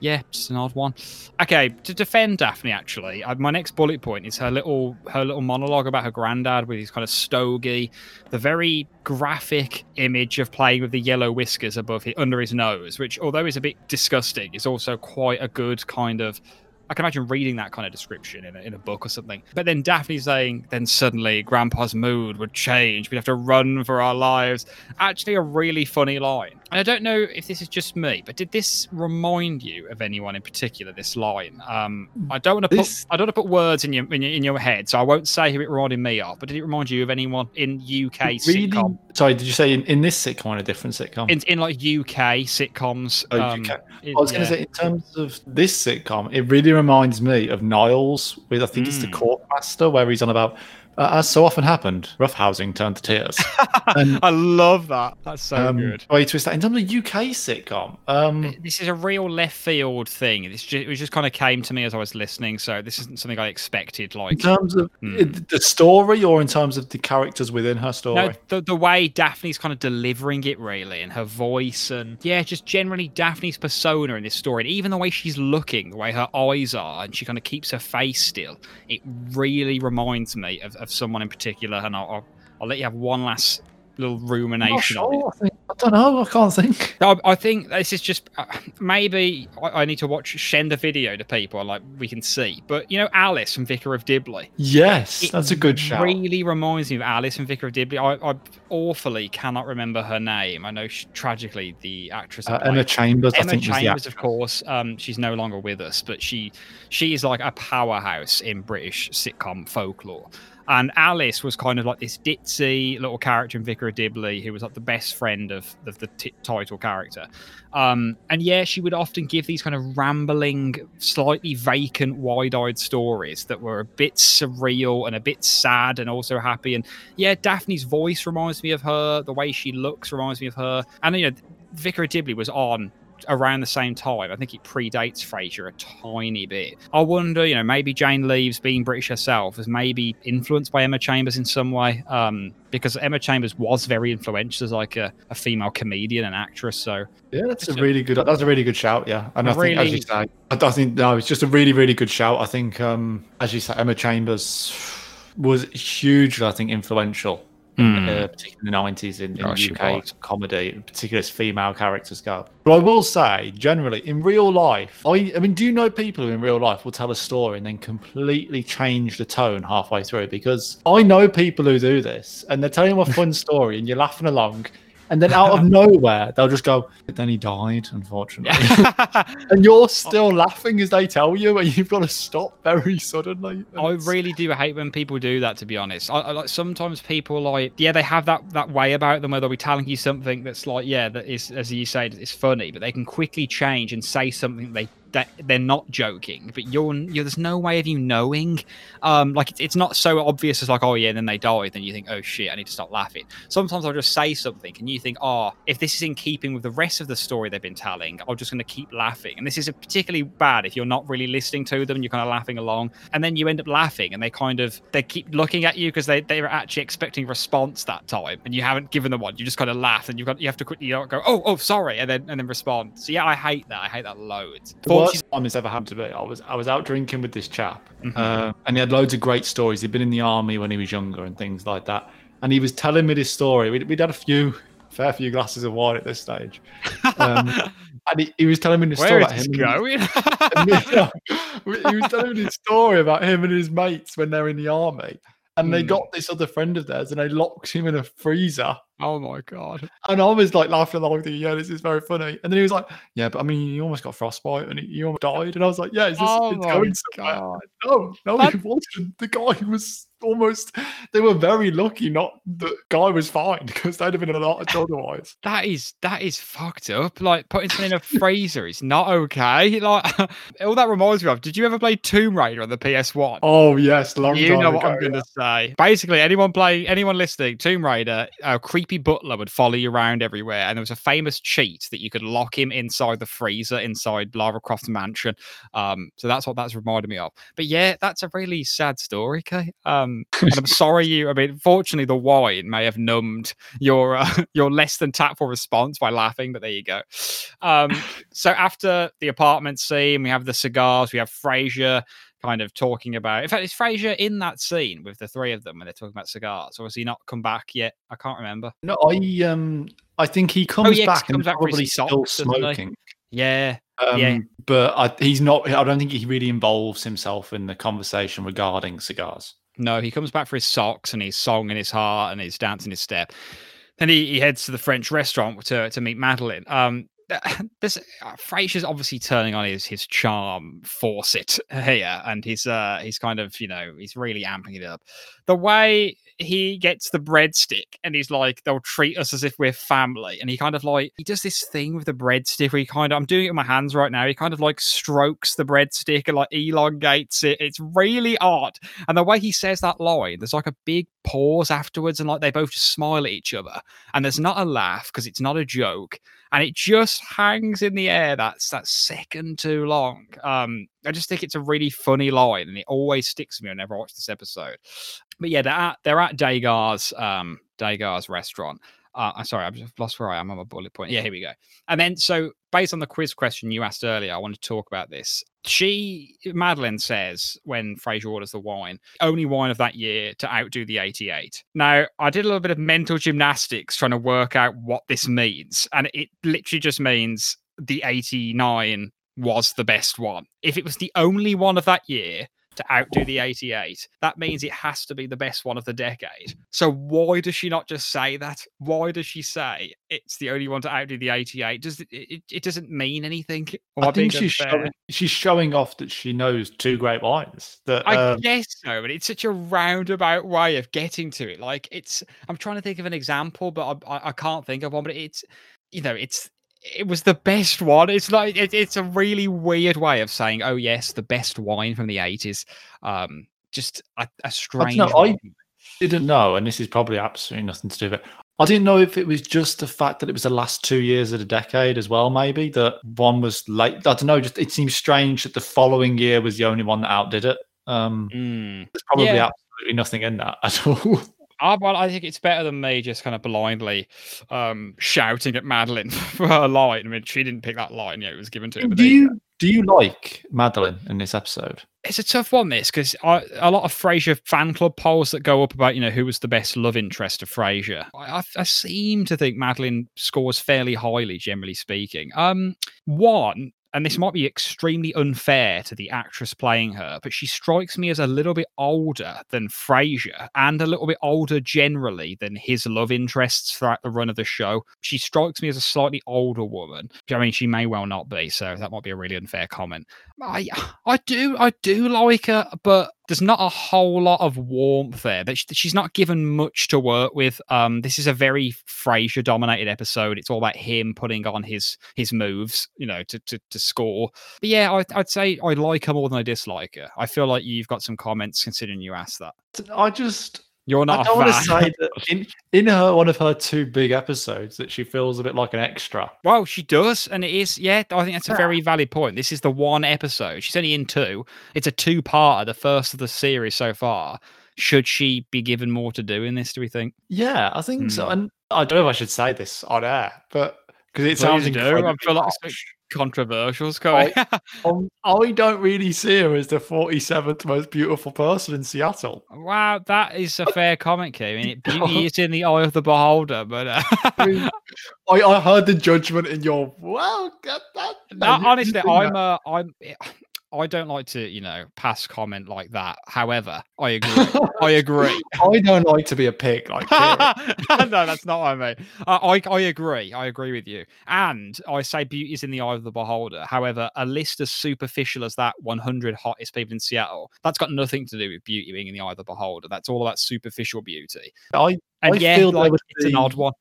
yeah, just an odd one. Okay, to defend Daphne, actually, uh, my next bullet point is her little her little monologue about her granddad with his kind of stogie, the very graphic image of playing with the yellow whiskers above his, under his nose, which although is a bit disgusting, is also quite a good kind of. I can imagine reading that kind of description in a, in a book or something. But then Daphne saying, then suddenly Grandpa's mood would change. We'd have to run for our lives. Actually, a really funny line. And I don't know if this is just me, but did this remind you of anyone in particular? This line. Um, I don't want to put This- I don't want to put words in your, in your in your head, so I won't say who it reminded me of. But did it remind you of anyone in UK Really? sitcom? Sorry, did you say in, in this sitcom or in a different sitcom? In, in like UK sitcoms. Oh, um, UK. I was going to say, in terms of this sitcom, it really reminds me of Niles with, I think it's the Mm. court master, where he's on about, uh, as so often happened, roughhousing turned to tears. [laughs] and, I love that. That's so um, good. Way to twist that. In terms of UK sitcom, um, This is a real left field thing. It's just, it just kind of came to me as I was listening, so this isn't something I expected. Like in terms of Hmm. the story or in terms of the characters within her story? no, the, the way Daphne's kind of delivering it, really, and her voice, and yeah, just generally Daphne's persona in this story, and even the way she's looking, the way her eyes are, and she kind of keeps her face still. It really reminds me of, of someone in particular, and I'll, I'll, I'll let you have one last little rumination on it. I, think, I don't know. I can't think. I, I think this is just uh, maybe I, I need to watch send a video to people like we can see. But you know, Alice from Vicar of Dibley. Yes, It that's a good shout. Really reminds me of Alice from Vicar of Dibley. I, I awfully cannot remember her name. I know she, tragically the actress Uh, Emma Chambers, I Emma think, was the Chambers, of course. Um, she's no longer with us, but she she is like a powerhouse in British sitcom folklore. And Alice was kind of like this ditzy little character in Vicar of Dibley who was like the best friend of, of the t- title character. Um, and yeah, she would often give these kind of rambling, slightly vacant, wide eyed stories that were a bit surreal and a bit sad and also happy. And yeah, Daphne's voice reminds me of her. The way she looks reminds me of her. And, you know, Vicar of Dibley was on around the same time. I think it predates Frasier a tiny bit. I wonder, you know, maybe Jane Leeves being British herself, was maybe influenced by Emma Chambers in some way. Um, because Emma Chambers was very influential as like a, a female comedian and actress. So yeah, that's a really good. That's a really good shout. Yeah, and I Really- think as you say, I think no, it's just a really really good shout. I think um as you say, Emma Chambers was hugely, I think, influential. Uh, particularly in the nineties in, in Oh, UK was. comedy, particularly as female characters go. But I will say, generally, in real life, I, I mean, do you know people who in real life will tell a story and then completely change the tone halfway through? Because I know people who do this, and they're telling you a fun [laughs] story, and you're laughing along, and then out of [laughs] nowhere, they'll just go, then he died, unfortunately." [laughs] and you're still laughing as they tell you, and you've got to stop very suddenly. I really do hate when people do that. To be honest, I, I like sometimes people like yeah they have that that way about them where they'll be telling you something that's like yeah that is as you say it's funny, but they can quickly change and say something they they're not joking, but you're, you're there's no way of you knowing. Um, like it's, it's not so obvious as like oh yeah, and then they died, then you think oh shit, I need to stop laughing. Sometimes I'll just say something, and you think oh if this is in keeping with the rest of the story they've been telling, I'm just going to keep laughing. And this is particularly bad if you're not really listening to them, you're kind of laughing along, and then you end up laughing, and they kind of they keep looking at you because they they were actually expecting response that time, and you haven't given them one. You just kind of laugh, and you've got you have to quickly go oh oh sorry, and then and then respond. So yeah, I hate that. I hate that loads. The worst time this ever happened to me, I was I was out drinking with this chap, Mm-hmm. uh, and he had loads of great stories. He'd been in the army when he was younger and things like that. And he was telling me this story. We'd, we'd had a few, fair few glasses of wine at this stage, um, [laughs] and he, he was telling me Where story about him. going? and- [laughs] [laughs] he was telling me this story about him and his mates when they're in the army. And they Hmm. got this other friend of theirs, and they locked him in a freezer. oh my god. And I was like laughing along, thinking, "Yeah, this is very funny." And then he was like, "Yeah, but I mean, you almost got frostbite and you almost died." And I was like, "Yeah, is this Oh it's going somewhere?" God. No, no, That- it wasn't. The guy was almost. They were very lucky. Not the guy was fine [laughs] because they'd have been a lot of otherwise. [laughs] That is that is fucked up. Like putting something in a freezer is not okay. [laughs] Like all that reminds me of. Did you ever play Tomb Raider on the PS One? Oh yes, long you time know what ago, I'm yeah. to say. Basically, anyone playing, anyone listening, Tomb Raider, a creepy butler would follow you around everywhere, and there was a famous cheat that you could lock him inside the freezer inside Lara Croft's mansion. Um, so that's what that's reminded me of. But yeah, that's a really sad story, okay? Um, and I'm sorry you. I mean, fortunately, the wine may have numbed your uh, [laughs] your less than tactful response by laughing, but there you go. Um, so after the apartment scene, we have the cigars, we have Frasier kind of talking about. In fact, is Frasier in that scene with the three of them when they're talking about cigars, or has he not come back yet? I can't remember. No, I um, I think he comes Oh, yeah, back he and comes back probably still socks, doesn't smoking. Yeah, Um, Yeah. but I, he's not. I don't think he really involves himself in the conversation regarding cigars. No, he comes back for his socks and his song in his heart and his dance in his step. Then he, he heads to the French restaurant to to meet Madeline. Um, [laughs] this uh, Frasier's obviously turning on his his charm faucet [laughs] here, and he's uh he's kind of you know he's really amping it up. The way he gets the breadstick and he's like they'll treat us as if we're family, and he kind of like he does this thing with the breadstick where he kind of I'm doing it with my hands right now. He kind of like strokes the breadstick and like elongates it. It's really odd, and the way he says that line, there's like a big pause afterwards, and like they both just smile at each other, and there's not a laugh because it's not a joke and it just hangs in the air that's that second too long um i just think it's a really funny line and it always sticks with me whenever i watch this episode but yeah they're at they're at Dagar's um Dagar's restaurant uh, I'm sorry, I've lost where I am on my bullet point. Yeah, here we go. And then, so based on the quiz question you asked earlier, I want to talk about this. She, Madeline says, when Frasier orders the wine, only wine of that year to outdo the 88. Now, I did a little bit of mental gymnastics trying to work out what this means. And it literally just means the 89 was the best one. If it was the only one of that year, to outdo the 88. That means it has to be the best one of the decade. So why does she not just say that? Why does she say it's the only one to outdo the 88? Does it? It, it doesn't mean anything. I think she's showing, she's showing off that she knows two great wines. That I um, guess so, but it's such a roundabout way of getting to it. Like it's, I'm trying to think of an example, but I, I, I can't think of one. But it's, you know, it's, it was the best one. It's like it, it's a really weird way of saying, oh yes, the best wine from the 80s. Um, just a, a strange. know, I- didn't know, and this is probably absolutely nothing to do with it. I didn't know if it was just the fact that it was the last two years of the decade as well. Maybe that one was late. I don't know. Just it seems strange that the following year was the only one that outdid it. Um, Mm. there's probably Yeah. absolutely nothing in that [laughs] at all. Well, I think it's better than me just kind of blindly um, shouting at Madeline [laughs] for her line. I mean, she didn't pick that line; yeah, it was given to her. do you you do you like Madeline in this episode? It's a tough one, this, because a lot of Frasier fan club polls that go up about, you know, who was the best love interest of Frasier. I, I, I seem to think Madeline scores fairly highly, generally speaking. Um, one, and this might be extremely unfair to the actress playing her, but she strikes me as a little bit older than Frasier and a little bit older generally than his love interests throughout the run of the show. She strikes me as a slightly older woman. I mean, she may well not be, so that might be a really unfair comment. I I do I do like her, but there's not a whole lot of warmth there. That she's not given much to work with. Um, this is a very Frasier dominated episode. It's all about him putting on his his moves, you know, to to, to score. But yeah, I, I'd say I like her more than I dislike her. I feel like you've got some comments considering you asked that. I just You're not. I don't a want to say that [laughs] in in her one of her two big episodes that she feels a bit like an extra. Well, she does, and it is. Yeah, I think that's a very valid point. This is the one episode. She's only in two. It's a two-parter, the first of the series so far. Should she be given more to do in this? Do we think? Yeah, I think so. Hmm. And I don't know if I should say this on air, but because it Please sounds do. I feel like it's harsh. controversial, Scott. [laughs] Um, I don't really see her as the 47th most beautiful person in Seattle. wow, that is a fair comment, Key. I mean, beauty is in the eye of the beholder, but uh, I, mean, [laughs] I, I heard the judgment in your well. Get that. no, honestly, I'm I'm. I don't like to, you know, pass comment like that. However, I [laughs] agree. I agree. I don't like to be a pig. Like [laughs] no, that's not what I mean. Uh, I I agree. I agree with you. And I say beauty is in the eye of the beholder. However, a list as superficial as that 100 hottest people in Seattle, that's got nothing to do with beauty being in the eye of the beholder. That's all about superficial beauty. I And I yeah, feel like, would it's an odd one.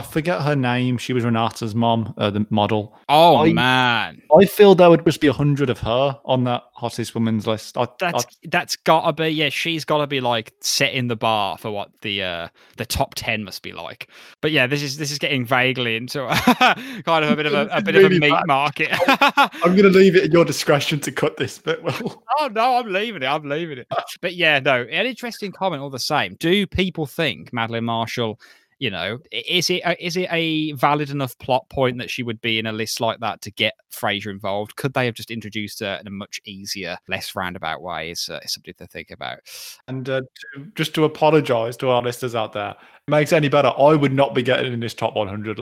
I forget her name. She was Renata's mom, uh, the model. Oh I- man, I feel there would just be a hundred of her on that hottest woman's list. I, that's that's gotta be yeah. She's gotta be like setting the bar for what the uh the top ten must be like. But yeah, this is this is getting vaguely into [laughs] kind of a bit of a, a It's bit of a meat bad. market. I, am going to leave it at your discretion to cut this bit. Well, [laughs] Oh no, I'm leaving it. I'm leaving it. But yeah, no, an interesting comment all the same. Do people think Madeline Marshall, you know, is it is it a valid enough plot point that she would be in a list like that to get Frasier involved? Could they have just introduced her in a much easier, less roundabout way? Is, uh, is something to think about. and uh, to, just to apologise to our listeners out there, makes any better. I would not be getting in this top 100.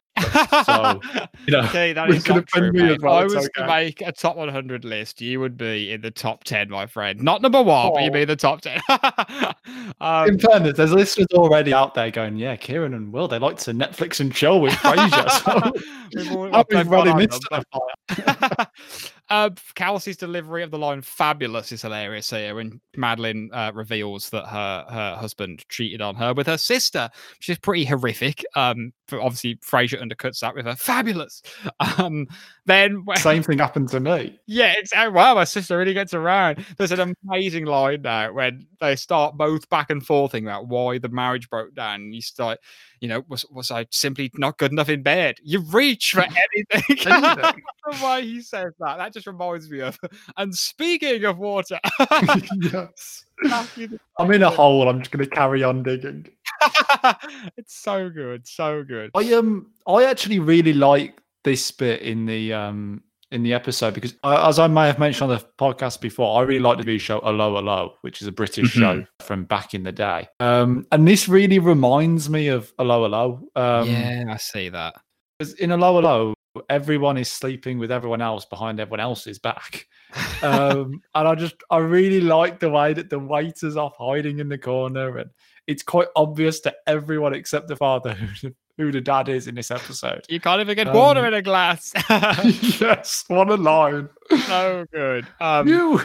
So, [laughs] you know, okay, that is not true, mate. well, If I was to make a top 100 list, you would be in the top 10, my friend. Not number one, but you'd be Oh. in the top 10. [laughs] um, in fairness, there's listeners already out there going, "Yeah, Kieran and Will, they like to Netflix and chill with [laughs] Frasier." So We've all- I'll they've be gone running this uh, Kelsey's delivery of the line "fabulous" is hilarious here when Madeline uh, reveals that her her husband cheated on her with her sister, which is pretty horrific. Um, but obviously Frasier undercuts that with her "fabulous." [laughs] Um, then Same thing happened to me. yeah, exactly. Wow, my sister really gets around. There's an amazing line now when they start both back and forthing about why the marriage broke down. And you start, you know, was was I simply not good enough in bed? You reach for [laughs] anything. [laughs] Anything. way he says that, that just reminds me of. And speaking of water, [laughs] yes. I'm in a hole. I'm just going to carry on digging. it's so good, so good. I um I actually really like this bit in the um in the episode because I, as I may have mentioned on the podcast before, I really like the TV show 'Allo 'Allo, which is a British show from back in the day. Um, and this really reminds me of 'Allo 'Allo. Um, yeah, I see that. 'cause in 'Allo 'Allo, everyone is sleeping with everyone else behind everyone else's back. [laughs] Um, and I just I really like the way that the waiter's off hiding in the corner and it's quite obvious to everyone except the father who, who the dad is in this episode. you can't even get water Um, in a glass. [laughs] yes, what a line. so good. Um, you,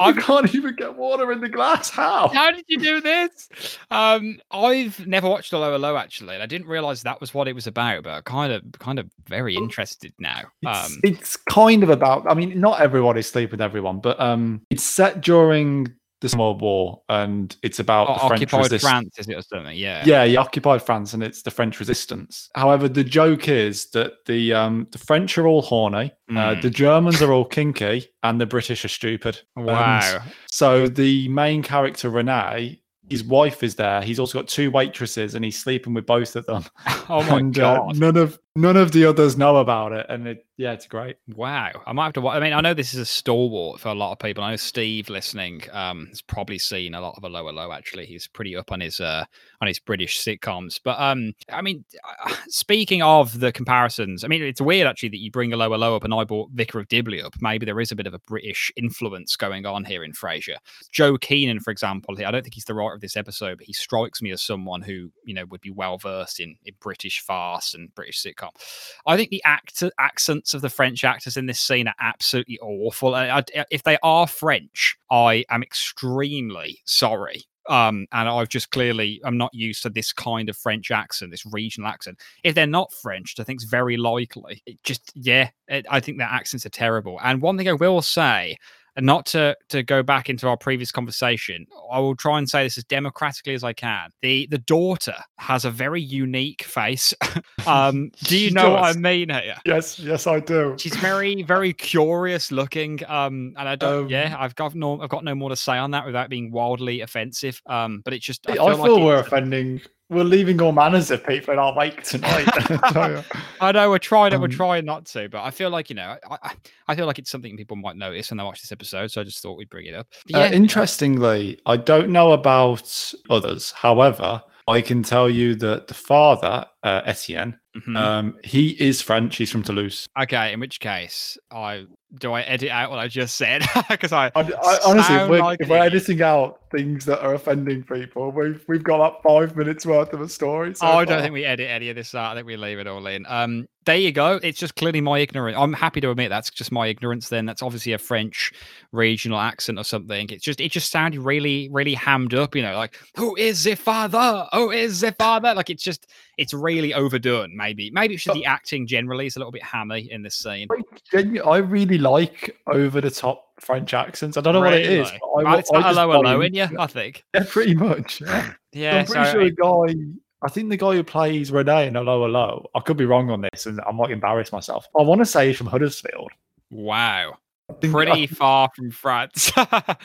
I'm- can't even get water in the glass. How? How did you do this? Um, I've never watched 'Allo 'Allo actually, and I didn't realize that was what it was about. But kind of, kind of very interested now. It's, Um, it's kind of about. I mean, not everyone is sleeping with everyone, but um, it's set during the World War, and it's about O- the French resistance. France, is it or something? Yeah. Yeah, he occupied France, and it's the French resistance. However, the joke is that the um, the French are all horny, uh, Mm. the Germans are all kinky, and the British are stupid. And Wow. so the main character Renee, his wife is there. He's also got two waitresses, and he's sleeping with both of them. [laughs] Oh my and, uh, god. none of none of the others know about it, and it, yeah, it's great. Wow, I might have to. I mean, I know this is a stalwart for a lot of people. I know Steve listening um, has probably seen a lot of 'Allo 'Allo. Actually, he's pretty up on his uh, on his British sitcoms. But um, I mean, uh, speaking of the comparisons, I mean, it's weird actually that you bring 'Allo 'Allo up, and I brought Vicar of Dibley up. Maybe there is a bit of a British influence going on here in Frasier. Joe Keenan, for example, I don't think he's the writer of this episode, but he strikes me as someone who you know would be well versed in, in British farce and British sitcom. I think the actor accents of the French actors in this scene are absolutely awful. I, I- if they are French, I am extremely sorry. Um, and I've just clearly I'm not used to this kind of French accent, this regional accent. If they're not French, I think it's very likely. It just yeah, it, I think their accents are terrible. And one thing I will say, and not to to go back into our previous conversation, I will try and say this as democratically as I can. The the daughter has a very unique face. [laughs] um, [laughs] do you know what I mean here? Yes, yes, I do. She's very, very curious looking. Um, and I don't. Um, yeah, I've got no, I've got no more to say on that without being wildly offensive. Um, but it's just, I I feel, feel, like we're offending. We're leaving all manners of people in our wake tonight. [laughs] [laughs] I know we're trying to, we're Um, trying not to, but I feel like you know, I, I, feel like it's something people might notice when they watch this episode. So I just thought we'd bring it up. But uh, yeah, interestingly, I don't know about others. However, I can tell you that the father, uh, Etienne, mhm. um, he is French. He's from Toulouse. okay. In which case, I do I edit out what I just said [laughs] because I, I, I, honestly, if we're, like if we're editing out things that are offending people, we've we've got like five minutes worth of a story. So oh, I don't far. think we edit any of this out. I think we leave it all in. Um, there you go. It's just clearly my ignorance. I'm happy to admit that's just my ignorance. Then that's obviously a French regional accent or something. It's just it just sounded really really hammed up. You know, like who is the father? Who is the father? Like it's just it's really overdone. Maybe maybe it's just But- the acting generally is a little bit hammy in this scene. I really like over the top French accents. I don't know what it is. But I, it's I just lower low in. you, I think. [laughs] Yeah, pretty much. Yeah. Yeah, I'm pretty so sure the guy. I think the guy who plays Renee in 'Allo 'Allo. I could be wrong on this, and I might embarrass myself. I want to say he's from Huddersfield. wow, I pretty [laughs] far from France. [laughs] I-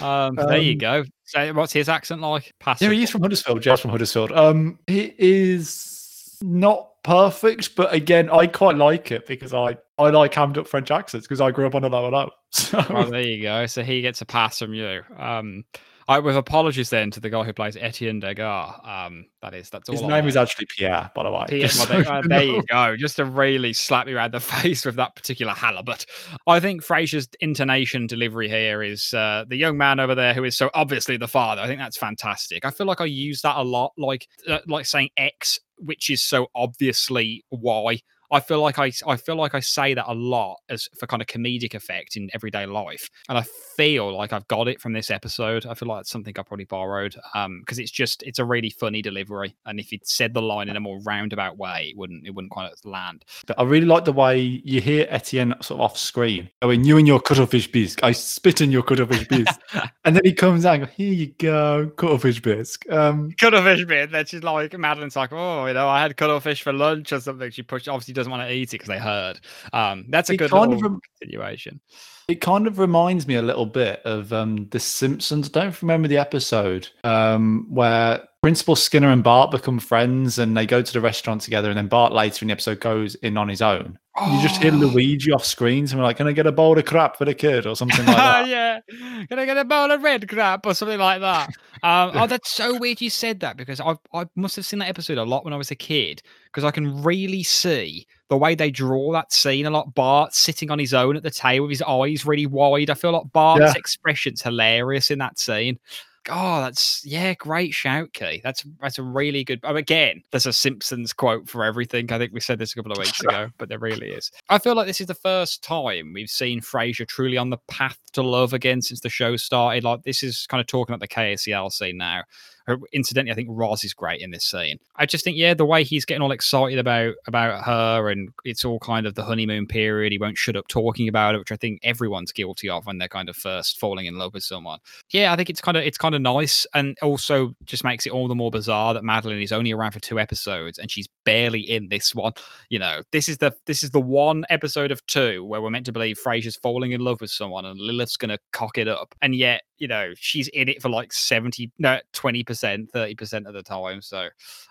um, there you Um, go. So, what's his accent like? yeah, Passive. he is from Huddersfield. Jeff's from Huddersfield. Um, he is not perfect, but again, I quite like it because I I like hammed up French accents because I grew up on 'Allo 'Allo. So there you go. So he gets a pass from you. Um, I, with apologies then to the guy who plays Etienne Degas. Um, that is that's all. his I name know. is actually Pierre, by the way. Pierre- well, there, uh, you [laughs] there you go. Just to really slap me around the [laughs] face with that particular halibut. I think Frasier's intonation delivery here is uh, the young man over there who is so obviously the father. I think that's fantastic. I feel like I use that a lot, like uh, like saying X, which is so obviously Y. I feel like I I feel like I say that a lot as for kind of comedic effect in everyday life, and I feel like I've got it from this episode. I feel like it's something I probably borrowed, um, because it's just it's a really funny delivery, and if you'd said the line in a more roundabout way, it wouldn't it wouldn't quite land. I really like the way you hear Etienne sort of off screen I mean, "You and your cuttlefish bisque. I spit in your cuttlefish bisque," [laughs] and then he comes out and goes, "Here you go, cuttlefish bisque." Um, cuttlefish bit. Then she's like, Madeline's like, oh, you know, I had cuttlefish for lunch or something. She pushed, obviously doesn't want to eat it because they heard. Um, that's a It good kind of rem- continuation. It kind of reminds me a little bit of um, The Simpsons. I don't remember the episode um, where Principal Skinner and Bart become friends and they go to the restaurant together, and then Bart later in the episode goes in on his own. You just hear Oh. Luigi off screens and we're like, "Can I get a bowl of crap for the kid?" or something like that. [laughs] yeah. Can I get a bowl of red crap or something like that? Um, oh, that's so [laughs] weird you said that because I I must have seen that episode a lot when I was a kid because I can really see the way they draw that scene a lot. Bart sitting on his own at the table with his eyes really wide. I feel like Bart's Yeah. expression's hilarious in that scene. Oh, that's yeah, great shout, Key. That's that's a really good. Again, there's a Simpsons quote for everything. I think we said this a couple of weeks [laughs] ago, but there really is. I feel like this is the first time we've seen Frasier truly on the path to love again since the show started. Like this is kind of talking about the KACL scene now. Uh, incidentally, I think Roz is great in this scene. I just think, yeah, the way he's getting all excited about about her, and it's all kind of the honeymoon period. He won't shut up talking about it, which I think everyone's guilty of when they're kind of first falling in love with someone. Yeah, I think it's kind of it's kind of nice, and also just makes it all the more bizarre that Madeline is only around for two episodes and she's barely in this one. You know, this is the this is the one episode of two where we're meant to believe Frasier's falling in love with someone and Lilith's gonna cock it up, and yet you know she's in it for like 70 no 20% 30% of the time. So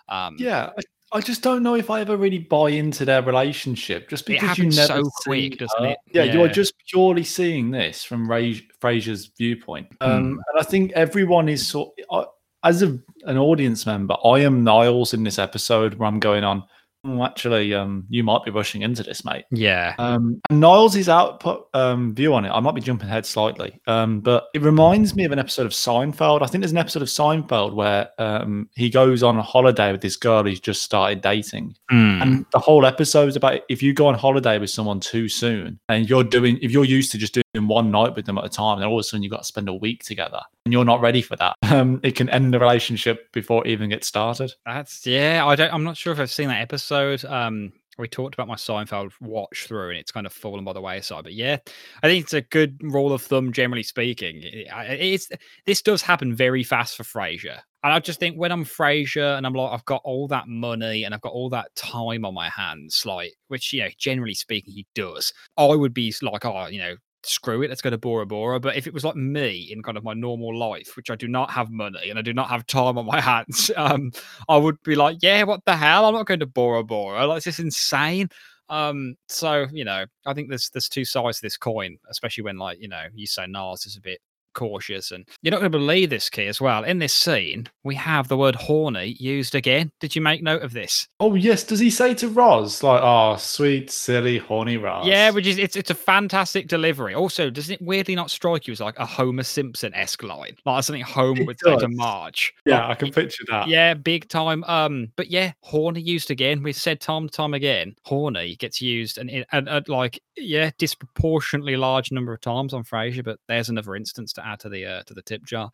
um Yeah, I, I just don't know if I ever really buy into their relationship just because you never so see quick doesn't it? Yeah, you're just purely seeing this from Ray, Frasier's viewpoint, um, and I think everyone is sort. I, as a, an audience member, I am Niles in this episode where I'm going on. "Oh, actually, um, you might be rushing into this, mate. yeah Um, and Niles' output um, view on it, I might be jumping ahead slightly, um, but it reminds me of an episode of Seinfeld. I think there's an episode of Seinfeld where um, he goes on a holiday with this girl he's just started dating. Mm. And the whole episode is about if you go on holiday with someone too soon and you're doing, if you're used to just doing one night with them at a time, then all of a sudden you've got to spend a week together and you're not ready for that. [laughs] Um, it can end the relationship before it even gets started. That's yeah. I don't. I'm not sure if I've seen that episode. Um, we talked about my Seinfeld watch through, and it's kind of fallen by the wayside. But yeah, I think it's a good rule of thumb, generally speaking. It- It's this does happen very fast for Frasier, and I just think when I'm Frasier and I'm like, I've got all that money and I've got all that time on my hands, like which you know, generally speaking, he does. I would be like, oh, you know. Screw it, let's go to Bora Bora. But if it was like me in kind of my normal life, which I do not have money and I do not have time on my [laughs] hands, um, I would be like, yeah, what the hell? I'm not going to Bora Bora. Like, this is insane. Um, so you know, I think there's there's two sides to this coin, especially when like you know you say Niles is a bit cautious, and you're not going to believe this key as well. In this scene, we have the word horny used again. Did you make note of this? Oh yes, does he say to Roz like, "Oh, sweet, silly, horny Roz"? Yeah, which is it's it's a fantastic delivery. Also, doesn't it weirdly not strike you as like a Homer Simpson esque line, like something Homer It would say to. Marge? yeah, Like, I can picture that. Yeah, big time. Um, but yeah, horny used again. We've said time and time again. Horny gets used and and, and, and, like yeah, disproportionately large number of times on Frasier. But there's another instance to add to the uh, to the tip jar.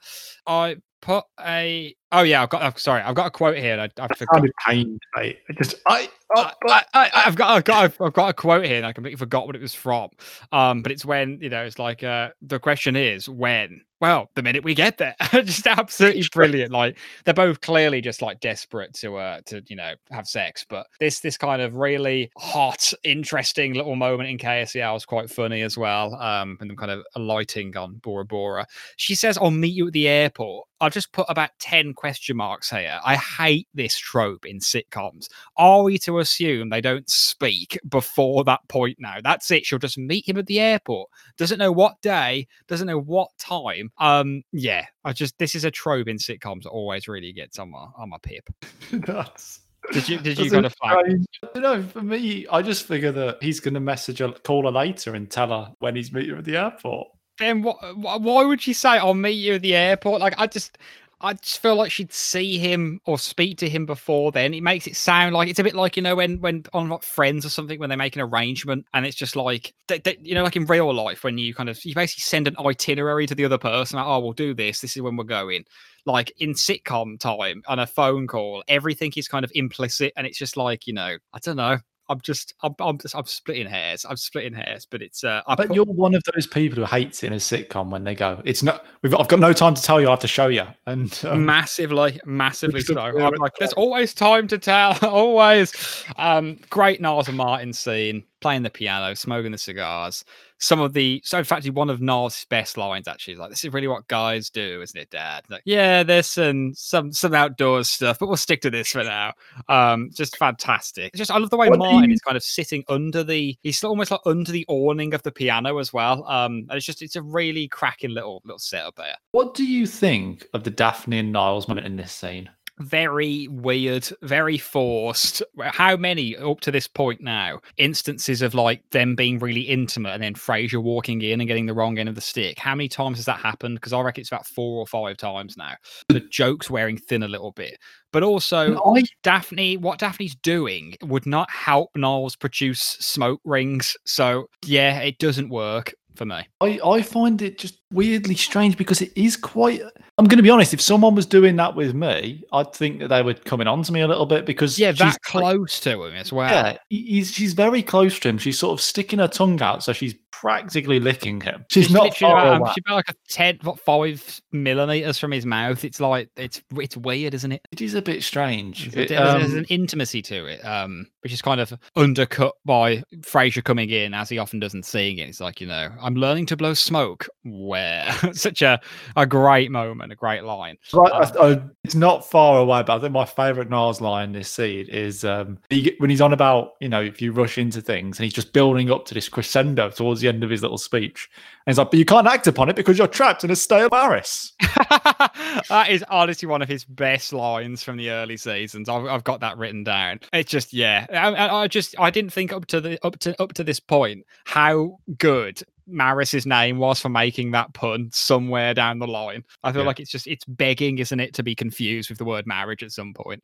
I put a oh yeah, I've got I've, sorry, I've got a quote here. And I, I forgot. pained, mate. I just I, I, I, I, I've got, I've got, I've, I've got a quote here, and I completely forgot what it was from. Um, but it's when you know, it's like, uh, the question is when. Well, the minute we get there, [laughs] just absolutely brilliant. Like they're both clearly just like desperate to, uh, to you know, have sex. But this, this kind of really hot, interesting little moment in KACL was quite funny as well. Um, and kind of alighting on Bora Bora. She says, "I'll meet you at the airport." I've just put about ten question marks here. I hate this trope in sitcoms. Are we to assume they don't speak before that point now? That's it. She'll just meet him at the airport. Doesn't know what day, doesn't know what time. Um, yeah, I just this is a trope in sitcoms that always really gets on my on my pip. [laughs] That's Did you did you kind of flag? strange- know. For me, I just figure that he's going to message her, call her later, and tell her when he's meeting her at the airport. Then what? Why would she say I'll meet you at the airport? Like I just. I just feel like she'd see him or speak to him before then. It makes it sound like it's a bit like you know when when on like Friends or something when they make an arrangement and it's just like they, they- you know like in real life when you kind of you basically send an itinerary to the other person. Like, oh, we'll do this. This is when we're going. Like in sitcom time on a phone call, everything is kind of implicit and it's just like you know I don't know. I'm just I'm I'm just I'm splitting hairs. I'm splitting hairs, but it's uh I But put- you're one of those people who hates it in a sitcom when they go, "It's not. We've. I've got no time to tell you. I have to show you." And um, massively, massively so. I'm like, there's always time to tell, [laughs] always. Um, great Niles and Martin scene, playing the piano, smoking the cigars. Some of the, so in fact, one of Niles' best lines actually is like, "This is really what guys do, isn't it, Dad?" Like, yeah, there's some some some outdoors stuff, but we'll stick to this for now. Um, just fantastic. Just I love the way What Martin you- is kind of sitting under the, he's almost like under the awning of the piano as well. Um, and it's just it's a really cracking little little setup there. what do you think of the Daphne and Niles moment in this scene? Very weird, very forced. How many up to this point now instances of like them being really intimate and then Frasier walking in and getting the wrong end of the stick? How many times has that happened? Because I reckon it's about four or five times now. The joke's wearing thin a little bit, but also I Daphne, what Daphne's doing would not help Niles produce smoke rings. So yeah, it doesn't work for me. I, I find it just weirdly strange because it is quite. I'm going to be honest. If someone was doing that with me, I'd think that they were coming on to me a little bit because Yeah, she's that like- close to him as well. Yeah, he's, she's very close to him. She's sort of sticking her tongue out, so she's practically licking him. She's, not far about, away. she's about like a ten, what, five millimeters from his mouth. It's like it's it's weird, isn't it? It is a bit strange. There's, It, there's um, an intimacy to it, um, which is kind of undercut by Frasier coming in as he often does and seeing it. It's like you know, I'm learning to blow smoke. Where [laughs] such a a great moment, a great line. Right, Um, I- I- it's not far away, but I think my favourite Niles line this scene is um, he, when he's on about, you know, if you rush into things and he's just building up to this crescendo towards the end of his little speech. And he's like, but you can't act upon it because you're trapped in a stale Paris. [laughs] that is honestly one of his best lines from the early seasons. I've, I've got that written down. It's just yeah. I, I I just I didn't think up to the up to up to this point how good Maris's name was for making that pun somewhere down the line. I feel Yeah. like it's just it's begging, isn't it, to be confused with the word marriage at some point.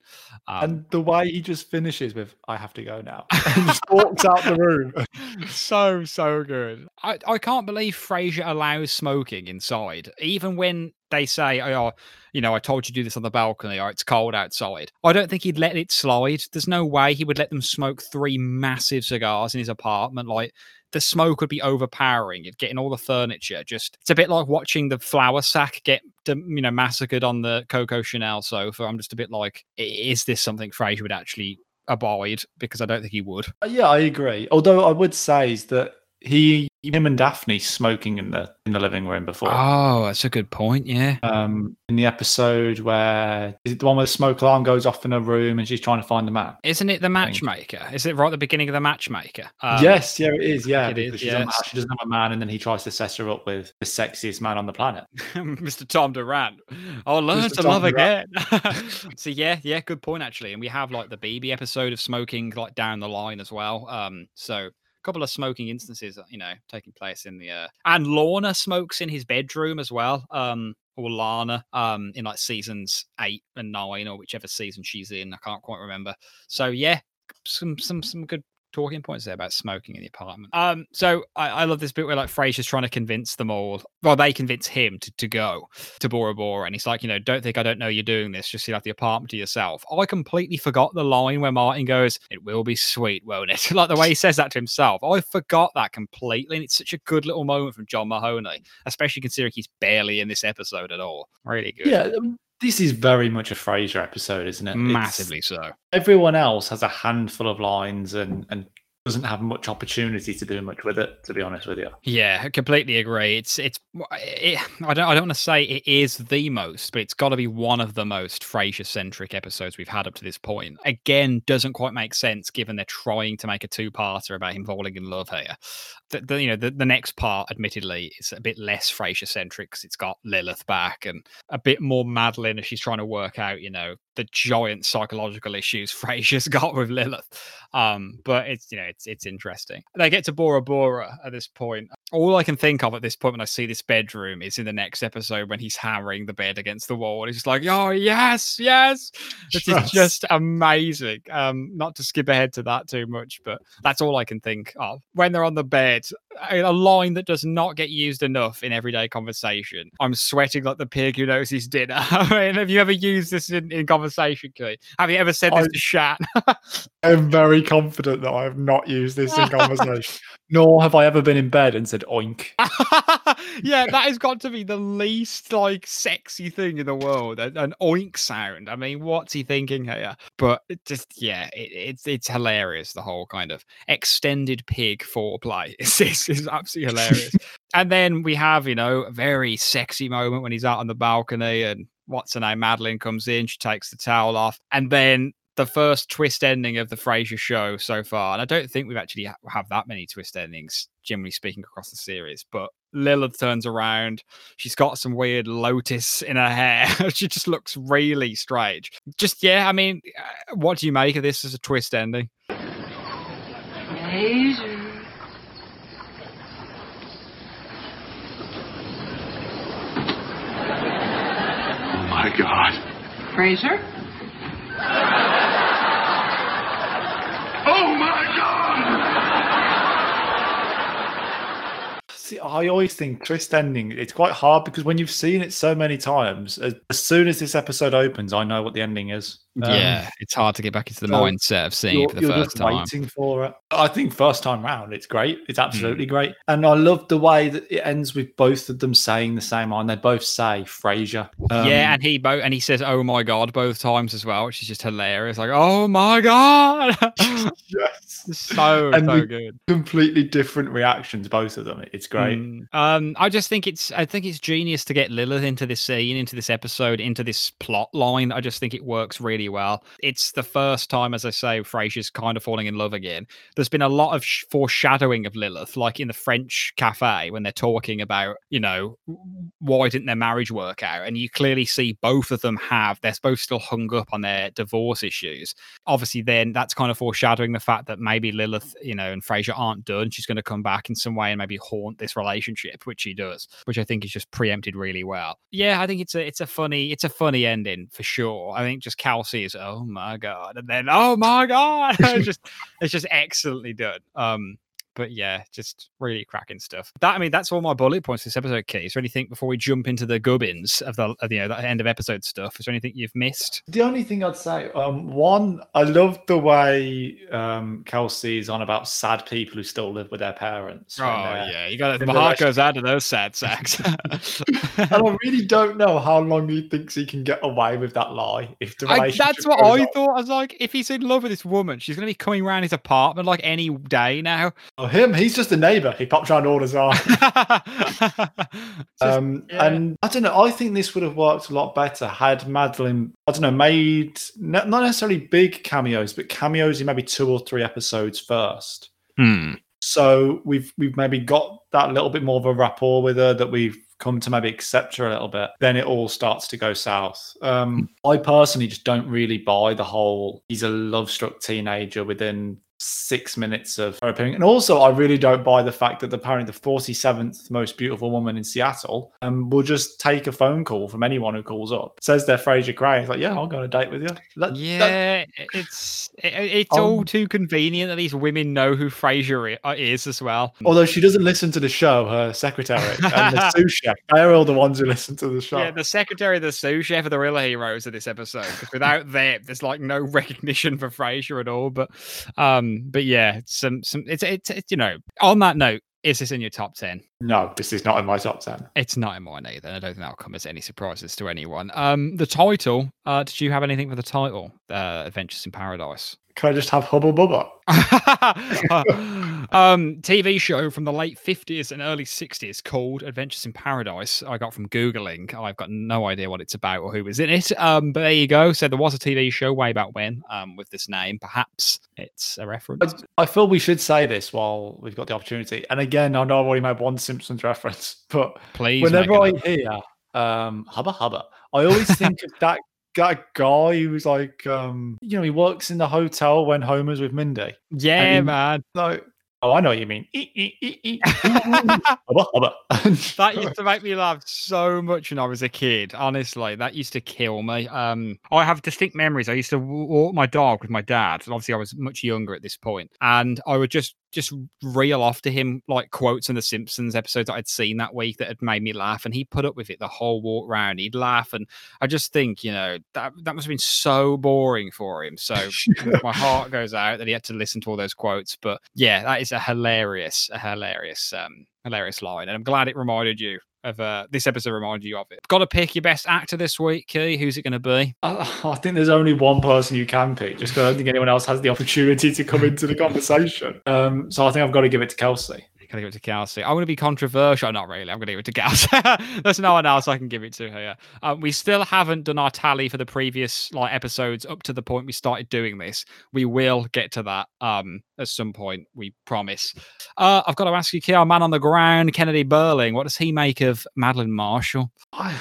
Um, And the way he just finishes with, I have to go now. [laughs] and just walks out the room. [laughs] so so good. I, I can't believe Frasier allows smoking inside, even when they say, "Oh, you know, I told you to do this on the balcony, or it's cold outside." I don't think he'd let it slide. There's no way he would let them smoke three massive cigars in his apartment. Like the smoke would be overpowering. You'd get in all the furniture. Just it's a bit like watching the flour sack get you know massacred on the Coco Chanel sofa. I'm just a bit like, is this something Frasier would actually abide? Because I don't think he would. Uh, Yeah, I agree. Although I would say is that he, him and Daphne smoking in the in the living room before. Oh, that's a good point. Yeah. um, in the episode where is it the one where the smoke alarm goes off in her room and she's trying to find the map? Isn't it the matchmaker? Is it right at the beginning of the matchmaker? Um, yes, yeah, it is. Yeah, it is, because she's on the yes. she doesn't have a man, and then he tries to set her up with the sexiest man on the planet. [laughs] Mr. Tom Duran. I'll learn Mr. to Tom love Duran. again. [laughs] so yeah, yeah, good point actually. And we have like the BB episode of smoking like down the line as well. Um, so couple of smoking instances, you know, taking place in the uh and Lorna smokes in his bedroom as well. Um or Lana, um, in like seasons eight and nine, or whichever season she's in. I can't quite remember. So yeah, some some some good talking points there about smoking in the apartment. Um, so I, I love this bit where like Frasier's trying to convince them all. Well, they convince him to, to go to Bora Bora, and he's like, you know, don't think I don't know you're doing this. Just you have the apartment to yourself. I completely forgot the line where Martin goes, "It will be sweet, won't it?" [laughs] like the way he says that to himself. I forgot that completely, and it's such a good little moment from John Mahoney, especially considering he's barely in this episode at all. Really good. Yeah, um, this is very much a Frasier episode, isn't it? It's- massively so. everyone else has a handful of lines and and doesn't have much opportunity to do much with it. To be honest with you, Yeah, I completely agree. It's it's it, I don't I don't want to say it is the most, but it's got to be one of the most Frasier centric episodes we've had up to this point. Again, doesn't quite make sense given they're trying to make a two parter about him falling in love here. The, the you know the, the next part, admittedly, is a bit less Frasier centric because it's got Lilith back and a bit more Madeline as she's trying to work out you know the giant psychological issues [laughs] Frasier's got with Lilith. Um, but it's you know it's it's interesting. They get to Bora Bora at this point. All I can think of at this point when I see this bedroom is in the next episode when he's hammering the bed against the wall. He's just like, "Oh yes, yes!" This is just amazing. Um, not to skip ahead to that too much, but that's all I can think of when they're on the bed. A a line that does not get used enough in everyday conversation. I'm sweating like the pig who knows his dinner. [laughs] I mean, have you ever used this in, in conversation, Keith? Have you ever said this I- to Shat? [laughs] I'm very confident that I have not used this in conversation. Nor have I ever been in bed and said oink. [laughs] yeah, that has got to be the least like sexy thing in the world. An, an oink sound. I mean, what's he thinking here? But just yeah, it, it's it's hilarious. The whole kind of extended pig foreplay is is, absolutely hilarious. and then we have you know a very sexy moment when he's out on the balcony and what's her name, Madeline comes in. She takes the towel off, and then the first twist ending of the Frasier show so far. And I don't think we've actually ha- have that many twist endings, generally speaking, across the series. But Lilith turns around. She's got some weird lotus in her hair. [laughs] she just looks really strange. Just, yeah, I mean, uh, what do you make of this as a twist ending? God. Frasier? Oh my God! See, I, I always think twist ending. It's quite hard because when you've seen it so many times, as, as soon as this episode opens, I know what the ending is. Um, yeah, it's hard to get back into the so mindset of seeing you're, it for the you're first just time. waiting for it. I think first time round, it's great. It's Hmm. absolutely great, and I love the way that it ends with both of them saying the same line. They both say Frasier. Um, yeah, and he bo- and he says "Oh my god" both times as well, which is just hilarious. Like, "Oh my god," [laughs] [laughs] yes, so And so good. completely different reactions, both of them. It's great. Mm. Um, I just think it's I think it's genius to get Lilith into this scene, into this episode, into this plot line. I just think it works really well. It's the first time, as I say, Frasier's kind of falling in love again. There's been a lot of sh- foreshadowing of Lilith, like in the French cafe when they're talking about, you know, why didn't their marriage work out, and you clearly see both of them have. They're both still hung up on their divorce issues. Obviously, then that's kind of foreshadowing the fact that maybe Lilith, you know, and Frasier aren't done. She's going to come back in some way and maybe haunt this relationship, which she does, which I think is just preempted really well. Yeah, I think it's a it's a funny it's a funny ending for sure. I think just Kelsey is oh my god, and then oh my god, [laughs] it's just it's just excellently done. Um, but yeah, just really cracking stuff. That I mean, that's all my bullet points this episode, Key. Is there anything before we jump into the gubbins of the of, you know that end of episode stuff? Is there anything you've missed? The only thing I'd say, um, one, I love the way um, Kelsey is on about sad people who still live with their parents. Oh yeah, you got my the heart goes out to those sad sacks. [laughs] and I really don't know how long he thinks he can get away with that lie. If the I, that's what I on. thought. I was like, if he's in love with this woman, she's going to be coming around his apartment like any day now. Oh, him, he's just a neighbour. He pops around all his time. [laughs] Just- Um, yeah. And I don't know. I think this would have worked a lot better had Madeline, I don't know, made n- not necessarily big cameos, but cameos in maybe two or three episodes first. Hmm. So we've we've maybe got that little bit more of a rapport with her that we've come to maybe accept her a little bit. Then it all starts to go south. Um, I personally just don't really buy the whole he's a love struck teenager within six minutes of her appearing. And also, I really don't buy the fact that apparently the 47th most beautiful woman in Seattle um, will just take a phone call from anyone who calls up. Says they're Frasier Crane. It's like, yeah, I'll go on a date with you. That- that- Yeah, it's it, it's all Um, too convenient that these women know who Frasier i- uh, is as well. Although she doesn't listen to the show, her secretary and the [laughs] sous chef, they're all the ones who listen to the show. Yeah, the secretary, the sous chef, are the real heroes of this episode. without them, there's like no [laughs] recognition for Frasier at all. But, um, but yeah, some some. It's it's, it's you know. On that note, is this in your top ten? No, this is not in my top 10. It's not in mine either. I don't think that'll come as any surprises to anyone. Um, the title. Uh, did you have anything for the title? Uh, Adventures in Paradise. Can I just have Hubba Hubba? [laughs] um, TV show from the late 50s and early 60s called Adventures in Paradise. I got from Googling. I've got no idea what it's about or who was in it. Um, but there you go. So there was a TV show way back when um, with this name. Perhaps it's a reference. I, I feel we should say this while we've got the opportunity. And again, I know I've already made one Simpsons reference, but Please. whenever I hear um, Hubba Hubba, I always think of that, that guy who's like, um, you know, he works in the hotel when Homer's with Mindy. yeah, mean- man. Like, oh, I know what you mean. That used to make me laugh so much when I was a kid. Honestly, that used to kill me. Um, I have distinct memories. I used to walk my dog with my dad. and Obviously, I was much younger at this point, and I would just just reel off to him like quotes in the Simpsons episodes that I'd seen that week that had made me laugh, and he put up with it the whole walk round. He'd laugh, and I just think, you know, that that must have been so boring for him. So [laughs] my heart goes out that he had to listen to all those quotes. But yeah, that is a hilarious, a hilarious, um, hilarious line, and I'm glad it reminded you of uh, this episode. Reminded you of it. Got to pick your best actor this week, Key. Who's it going to be? I, I think there's only one person you can pick, just because I don't think anyone else has the opportunity to come [laughs] into the conversation. Um, so I think I've got to give it to Kelsey. Gotta give it to Kelsey. I'm going to be controversial. Not really. I'm going to give it to Kelsey. [laughs] There's no one else I can give it to here. Um, we still haven't done our tally for the previous like episodes up to the point we started doing this. We will get to that um at some point. We promise. Uh, I've got to ask you, our man on the ground, Kennedy Burling. What does he make of Madeline Marshall? I,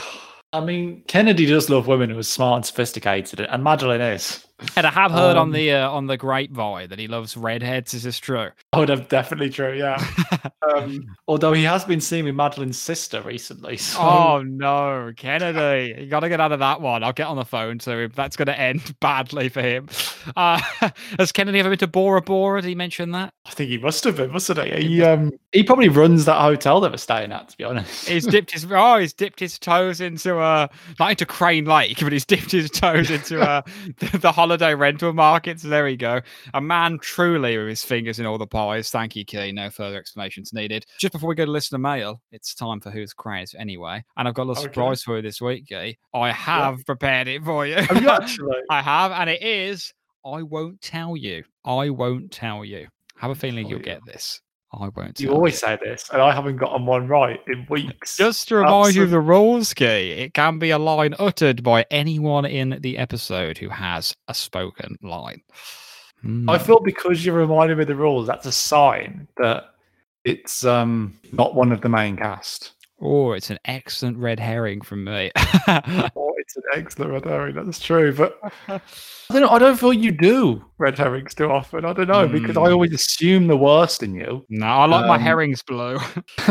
I mean, Kennedy does love women who are smart and sophisticated, and Madeline is. And I have heard on Um, the uh, on the grapevine that he loves redheads. Is this true? Oh, that's definitely true. Yeah. [laughs] um, although he has been seen with Madeline's sister recently. So Oh no, Kennedy! You got to get out of that one. I'll get on the phone to him. That's going to end [laughs] badly for him. Uh, [laughs] has Kennedy ever been to Bora Bora? Did he mention that? I think he must have been, mustn't he? He um he probably runs that hotel they were staying at. To be honest, He's dipped his oh, he's dipped his toes into uh not into Crane Lake, but he's dipped his toes into uh the, the holiday rental markets. There we go. A man truly with his fingers in all the pies. Thank you, Key. No further explanations needed. Just before we go to listener mail, it's time for who's craze anyway. And I've got a little Okay. surprise for you this week, Key. I have prepared it for you. have you [laughs] actually? I have, and it is I won't tell you. I won't tell you. have a feeling tell you'll you. get this. I won't You always say this, and I haven't gotten one right in weeks. Just to remind you of the rules, Key, it can be a line uttered by anyone in the episode who has a spoken line. I Hmm. feel because you reminded me of the rules, that's a sign that it's um not one of the main cast. Oh, it's an excellent red herring from me. [laughs] It's an excellent red herring. That's true, but I don't know. I don't feel you do red herrings too often. I don't know because I Hmm. always assume the worst in you. no, I like my Um, herrings blue. [laughs]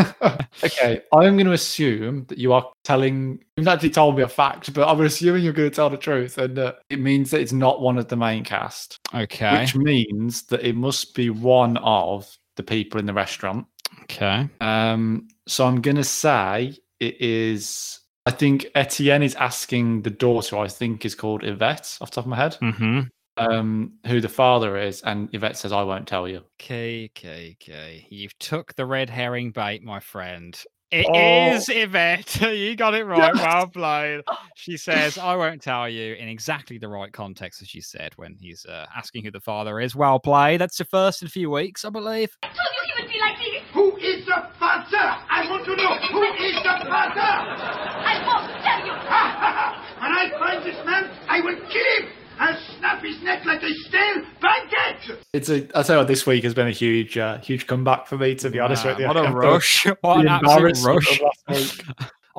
okay, I'm going to assume that you are telling. You've actually told me a fact, but I'm assuming you're going to tell the truth, and that it means that it's not one of the main cast, okay. which means that it must be one of the people in the restaurant. Okay. Um, so I'm going to say it is. I think Etienne is asking the daughter. I think is called Yvette, off the top of my head. Mm-hmm. Um, who the father is, and Yvette says, "I won't tell you." Okay, okay, okay. You've took the red herring bait, my friend. It is Oh. Yvette. [laughs] You got it right. Well played. She says, I won't tell you in exactly the right context as she said when he's uh, asking who the father is. Well played. That's the first in a few weeks, I believe. told you he would be like this. Who is the father? I want to know who is the father? I won't tell you. [laughs] when I find this man, I will kill him. I'll snap his neck like a stale baguette. It's a. I tell you what, this week has been a huge, uh, huge comeback for me. To be honest with you, What a After [laughs] rush. What the an absolute embarrassment rush.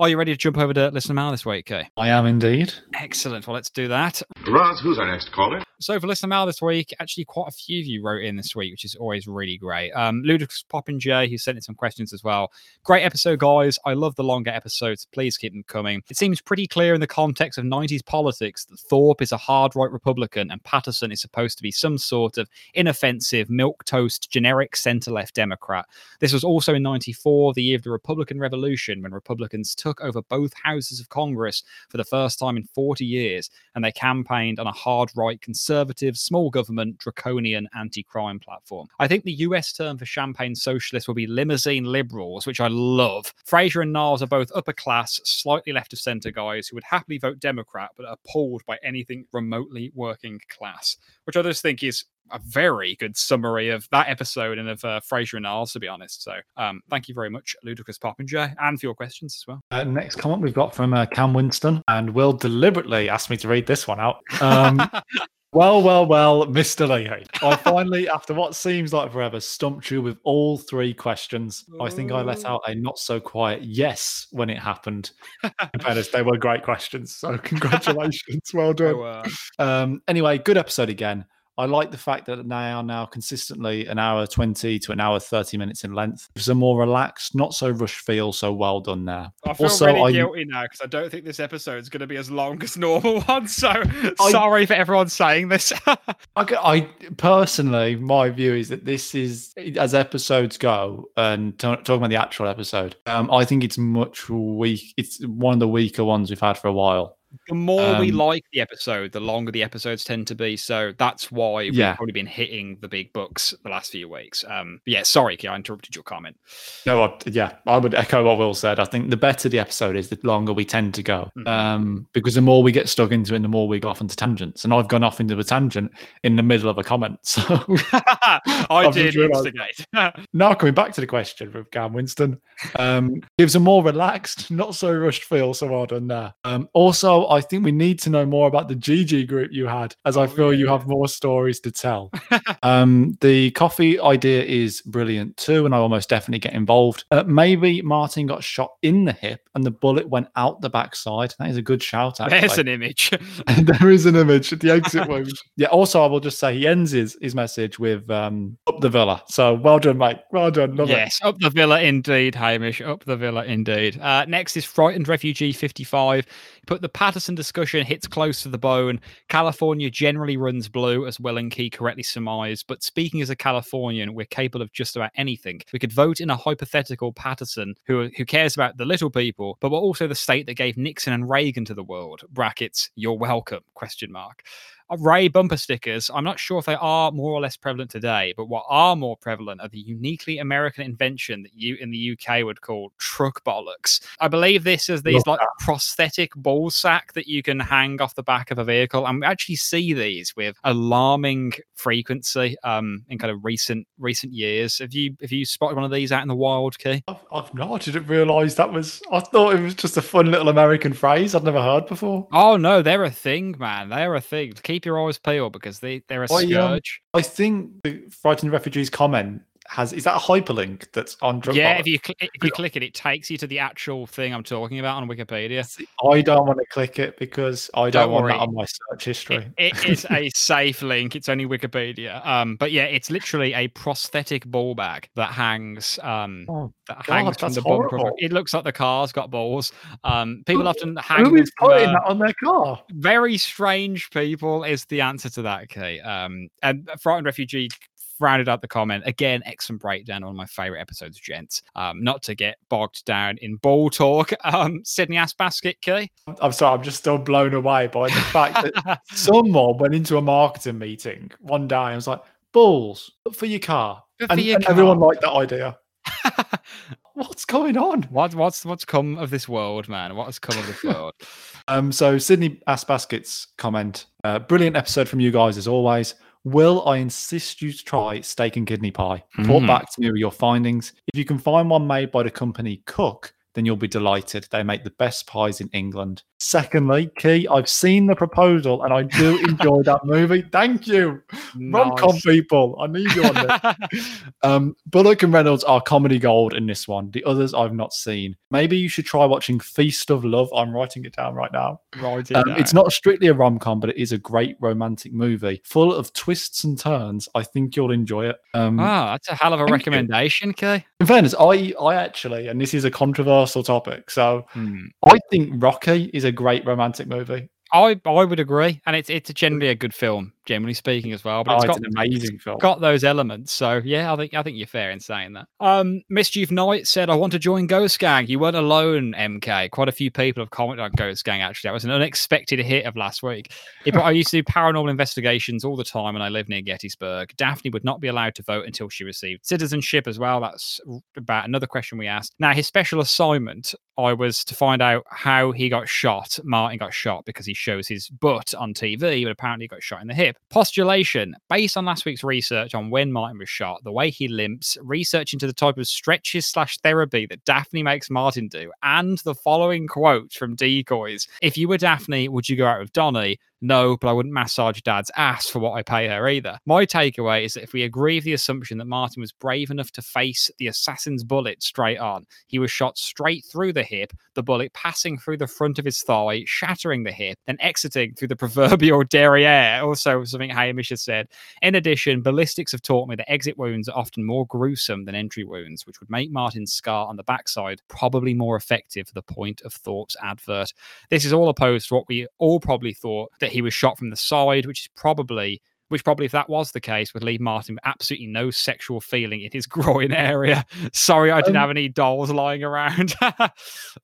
Of last week. Are you ready to jump over to Listener Mail this week, Kay? I am indeed. Excellent. Well, let's do that. Roz, who's our next caller? So for listener mail this week, actually quite a few of you wrote in this week, which is always really great. Um, Ludicrous Popinjay, who sent in some questions as well. Great episode, guys. I love the longer episodes. Please keep them coming. It seems pretty clear in the context of 90s politics that Thorpe is a hard right Republican and Patterson is supposed to be some sort of inoffensive, milk toast, generic centre left Democrat. This was also in 94, the year of the Republican Revolution, when Republicans took over both houses of Congress for the first time in 40 years and they campaigned on a hard right, conservative, small government, draconian anti crime platform. I think the US term for champagne socialists will be limousine liberals, which I love. Frasier and Niles are both upper class, slightly left of centre guys who would happily vote Democrat but are appalled by anything remotely working class, which I just think is a very good summary of that episode and of uh, Frasier and Niles, to be honest. So, um, thank you very much, Ludicrous Popinjay, and for your questions as well. Uh, next comment we've got from uh, Cam Winston, and Will deliberately asked me to read this one out. [laughs] Um, well, well, well, Mr. Leahy. I finally, [laughs] after what seems like forever, stumped you with all three questions. I think I let out a not so quiet yes when it happened. [laughs] In fairness, they were great questions. So, congratulations. well done. So, uh, Um, anyway, good episode again. I like the fact that they are now consistently an hour 20 to an hour 30 minutes in length. It's a more relaxed, not so rush feel. So well done there. I feel Also, really I- guilty now because I don't think this episode is going to be as long as normal [laughs] ones. So sorry for everyone saying this. [laughs] I personally, my view is that this is, as episodes go, and t- talking about the actual episode, um, I think it's much weak. It's one of the weaker ones we've had for a while. The more we Um, like the episode, the longer the episodes tend to be. So that's why we've Yeah. probably been hitting the big books the last few weeks. Um, yeah, sorry, I interrupted your comment. No, I, yeah, I would echo what Will said. I think the better the episode is, the longer we tend to go. Mhm. Um, because the more we get stuck into it, the more we go off into tangents. And I've gone off into a tangent in the middle of a comment. [laughs] So [laughs] I did instigate. [laughs] now coming back to the question from Cam Winston, um, gives a more relaxed, not so rushed feel. So well done there. Um, also, I think we need to know more about the GG group you had, as I Oh, feel you have more stories to tell. [laughs] um, the coffee idea is brilliant too, and I almost definitely get involved. Uh, maybe Martin got shot in the hip and the bullet went out the backside. That is a good shout. [laughs] There's an image. [laughs] [laughs] there is an image at the exit wound. yeah. Also, I will just say he ends his, his message with um, "up the villa." So well done, mate. Well done. Love yes, up the villa indeed, Hamish. Up the villa indeed. Uh, next is frightened refugee 55. Put the Patterson discussion hits close to the bone. California generally runs blue, as Will and Key correctly surmised. But speaking as a Californian, we're capable of just about anything. We could vote in a hypothetical Patterson who who cares about the little people, but we're also the state that gave Nixon and Reagan to the world. Brackets. You're welcome. Question mark. Ray bumper stickers, I'm not sure if they are more or less prevalent today, but what are more prevalent are the uniquely American invention that you in the UK would call truck bollocks. I believe this is these like prosthetic ball sack that you can hang off the back of a vehicle. And we actually see these with alarming frequency um in kind of recent recent years. Have you have you spotted one of these out in the wild, Key? I've, I've not. I didn't realise that was. I thought it was just a fun little American phrase I'd never heard before. Oh no, they're a thing, man. They're a thing. Keep your eyes peeled because they, they're a I, um, scourge. I think the frightened refugees comment has is that a hyperlink that's on drug Yeah, if you cl- if you click it, it takes you to the actual thing I'm talking about on Wikipedia. See, I don't want to click it because I don't, Don't want worry. that on my search history. It, it is a [laughs] safe link. It's only Wikipedia. Um, but yeah, it's literally a prosthetic ball bag that hangs um Oh, that God, hangs from the of. It looks like the car's got balls. Um, people Who- often hang Who is from, putting uh, that on their car? very strange people is the answer to that key um and frightened refugee rounded out the comment. Again excellent breakdown one of my favorite episodes gents. Um not to get bogged down in ball talk. [laughs] Um sydney ass basket key I'm sorry, I'm just still blown away by the fact that [laughs] someone went into a marketing meeting one day and was like, "Balls for your car," and, your and everyone liked that idea. [laughs] What's going on? what what's what's come of this world man? What has come of this world? Um, so Sydney Ass Baskets comment, uh, brilliant episode from you guys as always. Will I insist you to try steak and kidney pie? Report Mm. back to me with your findings. If you can find one made by the company Cook, then you'll be delighted. They make the best pies in England. Secondly, Key, I've seen the proposal and I do [laughs] enjoy that movie. Thank you. Rom com people. I need you on this. [laughs] Um, Bullock and Reynolds are comedy gold in this one. The others I've not seen. Maybe you should try watching Feast of Love. I'm writing it down right now. right it Um, it's not strictly a rom com, but it is a great romantic movie full of twists and turns. I think you'll enjoy it. Um, Ah, that's a hell of a Thank you. recommendation, Key. In fairness, I, I actually, and this is a controversial topic, so Hmm. I think Rocky is a great romantic movie. I I would agree, and it's it's generally a good film, generally speaking as well. But Oh, it's it's got an amazing film. got those elements. So yeah, I think I think you're fair in saying that. Um, Mischief Knight said, "I want to join Ghost Gang." You weren't alone, MK. Quite a few people have commented on Ghost Gang. Actually, that was an unexpected hit of last week. [laughs] It- I used to do paranormal investigations all the time, and I live near Gettysburg. Daphne would not be allowed to vote until she received citizenship as well. That's about another question we asked. Now, his special assignment. I was to find out how he got shot. Martin got shot because he shows his butt on TV, but apparently he got shot in the hip. Postulation based on last week's research on when Martin was shot, the way he limps, research into the type of stretches slash therapy that Daphne makes Martin do, and the following quote from Decoys: "If you were Daphne, would you go out with Donny?" No, but I wouldn't massage dad's ass for what I pay her either. My takeaway is that if we agree with the assumption that Martin was brave enough to face the assassin's bullet straight on, he was shot straight through the hip, the bullet passing through the front of his thigh, shattering the hip, then exiting through the [laughs] proverbial derriere. Also, something Hamish has said. In addition, ballistics have taught me that exit wounds are often more gruesome than entry wounds, which would make Martin's scar on the backside probably more effective for the point of thought's advert. This is all opposed to what we all probably thought that he was shot from the side, which is probably which probably if that was the case would leave Martin with absolutely no sexual feeling in his [laughs] groin area. Sorry, I didn't Um, have any dolls lying around. [laughs] I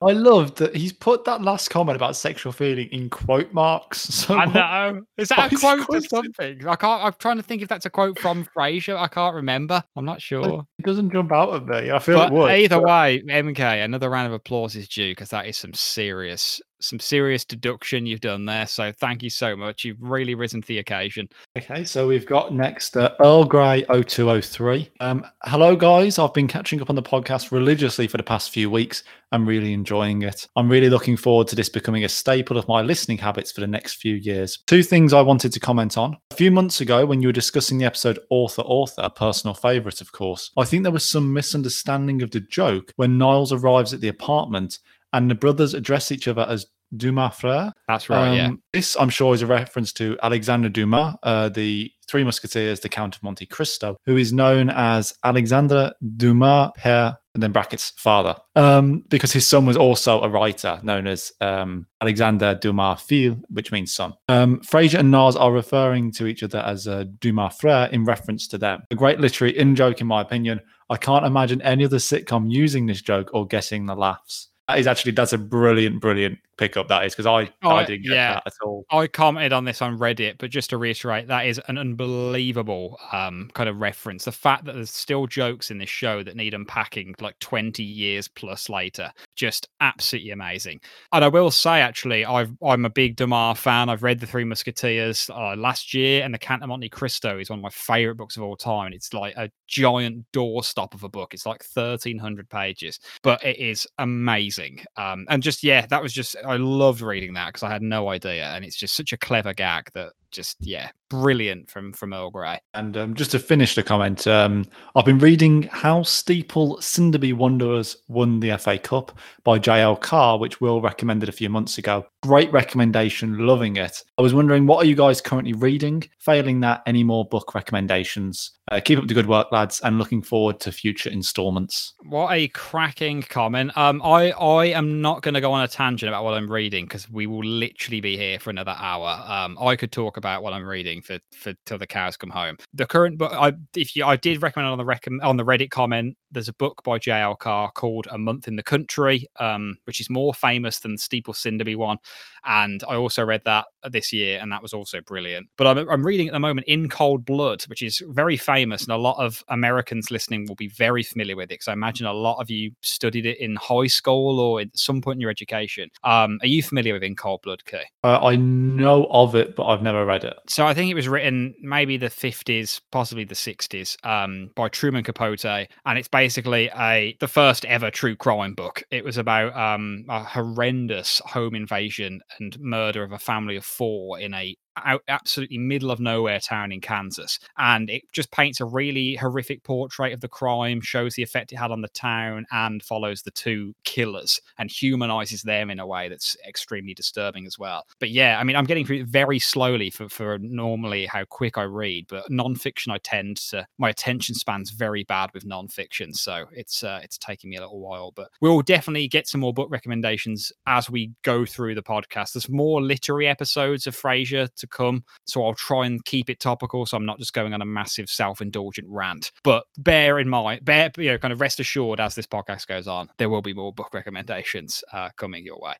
love that he's put that last comment about sexual feeling in quote marks. [laughs] So I know. Is that a quote or something? I can't. I'm trying to think if that's a quote from Frasier. I can't remember. I'm not sure. it doesn't jump out at me. I feel But it would. either but- way, MK, another round of applause is due because that is some serious, some serious deduction you've done there. So thank you so much. You've really risen to the occasion. Okay, so we've got next uh, Earl Grey 0203. Um, hello, guys. I've been catching up on the podcast religiously for the past few weeks. I'm really enjoying it. I'm really looking forward to this becoming a staple of my listening habits for the next few years. Two things I wanted to comment on. A few months ago, when you were discussing the episode Author Author, a personal favourite, of course, I think there was some misunderstanding of the joke when Niles arrives at the apartment and the brothers address each other as Dumas frère. That's right. yeah. Um, This, I'm sure, is a reference to Alexander Dumas, uh, the Three Musketeers, the Count of Monte Cristo, who is known as Alexandre Dumas père, and then brackets father, um, because his son was also a writer known as um, Alexander Dumas fils, which means son. Um, Frasier and Nas are referring to each other as uh, Dumas frère in reference to them. A great literary in joke, in my opinion. I can't imagine any other sitcom using this joke or getting the laughs. That is actually that's a brilliant, brilliant pickup. That is because I Oh, I didn't get yeah. that at all. I commented on this on Reddit, but just to reiterate, that is an unbelievable um, kind of reference. The fact that there's still jokes in this show that need unpacking like 20 years plus later, just absolutely amazing. And I will say, actually, I've, I'm a big Dumas fan. I've read The Three Musketeers uh, last year, and The Count of Monte Cristo is one of my favorite books of all time. And it's like a giant doorstop of a book. It's like 1,300 pages, but it is amazing. Um, and just, yeah, that was just, I loved reading that because I had no idea. And it's just such a clever gag that just, yeah, brilliant from from Earl Grey. And um, just to finish the comment, um, I've been reading How Steeple Sinderby Wanderers Won the FA Cup by JL Carr, which Will recommended a few months ago. Great recommendation, loving it. I was wondering, what are you guys currently reading? Failing that, any more book recommendations? Uh, keep up the good work, lads, and looking forward to future installments. What a cracking comment. Um, I I am not going to go on a tangent about what I'm reading because we will literally be here for another hour. Um, I could talk about what I'm reading for for till the cows come home. The current book, I if you, I did recommend on the recomm on the Reddit comment. There's a book by J.L. Carr called A Month in the Country, um, which is more famous than the Steeple Sinderby one, and I also read that this year, and that was also brilliant. But I'm I'm reading at the moment In Cold Blood, which is very famous, and a lot of Americans listening will be very familiar with it because I imagine a lot of you studied it in high school or at some point in your education. Um, are you familiar with In Cold Blood, Kay? Uh, I know of it, but I've never read it. So I think it was written maybe the 50s, possibly the 60s, um, by Truman Capote, and it's basically a the first ever true crime book. It was about um, a horrendous home invasion and murder of a family of four in a out, absolutely middle of nowhere town in Kansas, and it just paints a really horrific portrait of the crime, shows the effect it had on the town, and follows the two killers and humanizes them in a way that's extremely disturbing as well. But yeah, I mean, I'm getting through it very slowly for for normally how quick I read, but nonfiction I tend to my attention span's very bad with nonfiction, so it's uh, it's taking me a little while. But we'll definitely get some more book recommendations as we go through the podcast. There's more literary episodes of Frasier to come. So I'll try and keep it topical so I'm not just going on a massive self indulgent rant. But bear in mind, bear, you know, kind of rest assured as this podcast goes on, there will be more book recommendations uh, coming your way.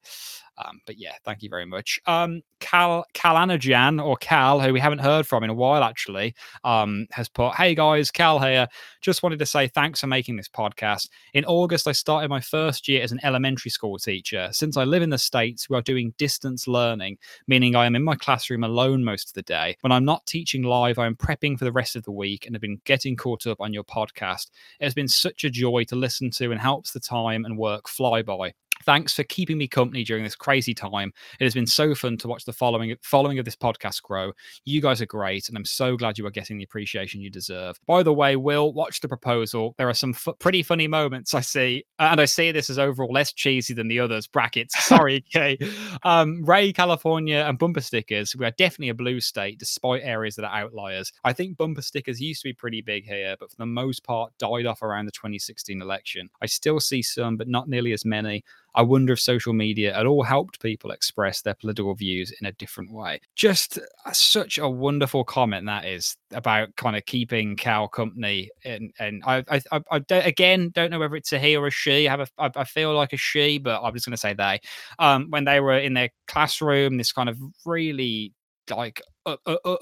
Um, but yeah, thank you very much. Um, Cal Calanajan or Cal, who we haven't heard from in a while actually, um, has put, "Hey guys, Cal here. Just wanted to say thanks for making this podcast. In August, I started my first year as an elementary school teacher. Since I live in the states, we are doing distance learning, meaning I am in my classroom alone most of the day. When I'm not teaching live, I am prepping for the rest of the week and have been getting caught up on your podcast. It has been such a joy to listen to and helps the time and work fly by." Thanks for keeping me company during this crazy time. It has been so fun to watch the following following of this podcast grow. You guys are great, and I'm so glad you are getting the appreciation you deserve. By the way, Will, watch the proposal. There are some f- pretty funny moments I see, and I see this as overall less cheesy than the others. Brackets. [laughs] Sorry, okay. Um, Ray, California, and bumper stickers. We are definitely a blue state, despite areas that are outliers. I think bumper stickers used to be pretty big here, but for the most part, died off around the 2016 election. I still see some, but not nearly as many. I wonder if social media at all helped people express their political views in a different way. Just uh, such a wonderful comment that is about kind of keeping cow company. And and I I, I, don't, again don't know whether it's a he or a she. I have a I, I feel like a she, but I'm just going to say they. Um, when they were in their classroom, this kind of really like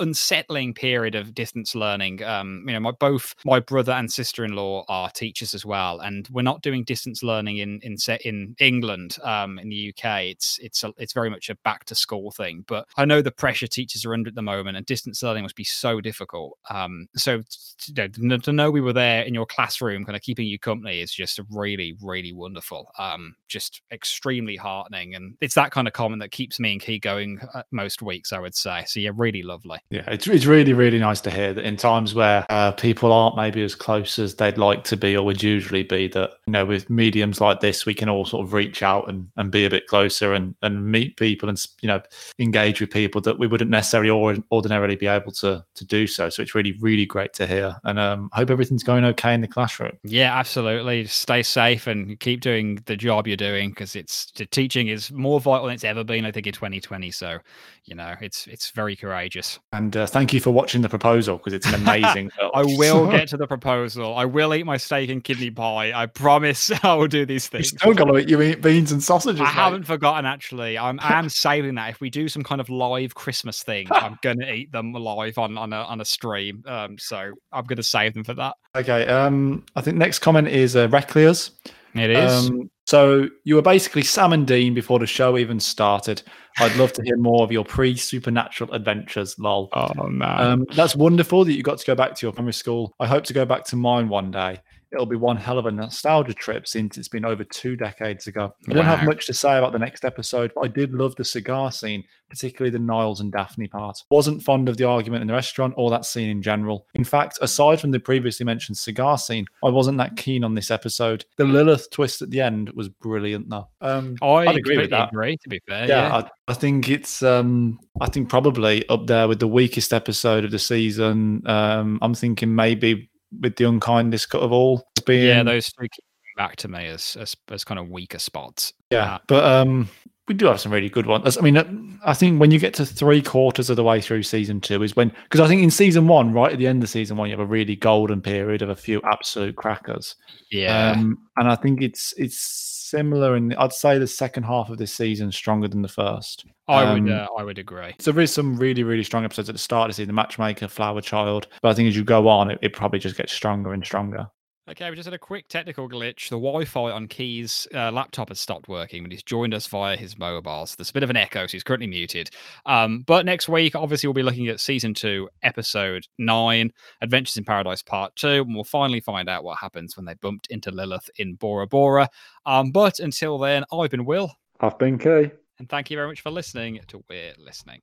unsettling period of distance learning. Um, you know, my both my brother and sister-in-law are teachers as well, and we're not doing distance learning in in set in England. Um, in the UK, it's it's a, it's very much a back to school thing. But I know the pressure teachers are under at the moment, and distance learning must be so difficult. Um, so you know, to know we were there in your classroom, kind of keeping you company, is just really really wonderful. Um, just extremely heartening, and it's that kind of comment that keeps me and Key going uh, most weeks. I would say. So yeah, really really lovely. Yeah, it's, it's really, really nice to hear that in times where uh, people aren't maybe as close as they'd like to be or would usually be, that, you know, with mediums like this, we can all sort of reach out and, and be a bit closer and, and meet people and, you know, engage with people that we wouldn't necessarily or, ordinarily be able to, to do so. So it's really, really great to hear. And um, I hope everything's going okay in the classroom. Yeah, absolutely. Stay safe and keep doing the job you're doing because it's the teaching is more vital than it's ever been, I think, in 2020. So, you know, it's it's very courageous. And uh, thank you for watching the proposal because it's an amazing. [laughs] I will [laughs] get to the proposal. I will eat my steak and kidney pie. I promise [laughs] I will do these things. You still got to eat you eat beans and sausages. I mate. haven't forgotten actually. I'm I am saving that. If we do some kind of live Christmas thing, I'm gonna eat them live on on a on a stream. Um, so I'm gonna save them for that. Okay. Um, I think next comment is uh, Recliers. It is. Um, so you were basically Sam and Dean before the show even started. I'd love to hear more of your pre-supernatural adventures. Lol. oh man. Um, that's wonderful that you got to go back to your primary school. I hope to go back to mine one day. It'll be one hell of a nostalgia trip since it's been over two decades ago. I don't have much to say about the next episode, but I did love the cigar scene, particularly the Niles and Daphne part. Wasn't fond of the argument in the restaurant or that scene in general. In fact, aside from the previously mentioned cigar scene, I wasn't that keen on this episode. The Lilith twist at the end was brilliant, though. Um, I I'd agree with that. agree. To be fair, yeah, yeah. I, I think it's um I think probably up there with the weakest episode of the season. Um I'm thinking maybe with the unkindest cut of all. Being, yeah, those three keep back to me as as, as kind of weaker spots. yeah, but um we do have some really good ones. I mean, uh, I think when you get to three quarters of the way through season two is when because I think in season one, right at the end of season one, you have a really golden period of a few absolute crackers. Yeah. Um, and I think it's it's similar, and I'd say the second half of this season stronger than the first. I um, would uh, I would agree. So there is some really, really strong episodes at the start of the season, Matchmaker, Flower Child. But I think as you go on, it, it probably just gets stronger and stronger. Okay, we just had a quick technical glitch. The Wi-Fi on Key's uh, laptop has stopped working, but he's joined us via his mobile. So there's a bit of an echo, so he's currently muted. Um, but next week, obviously, we'll be looking at season two, episode nine, Adventures in Paradise Part Two, and we'll finally find out what happens when they bumped into Lilith in Bora Bora. Um, but until then, I've been Will, I've been Key. and thank you very much for listening to We're Listening.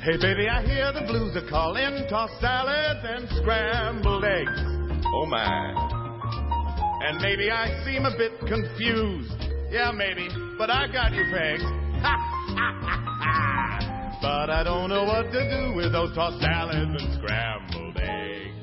Hey baby, I hear the blues are calling, Toss salads and scrambled eggs. Oh my. And maybe I seem a bit confused. Yeah, maybe, but I got you pegged. but I don't know what to do with those tossed salads and scrambled eggs.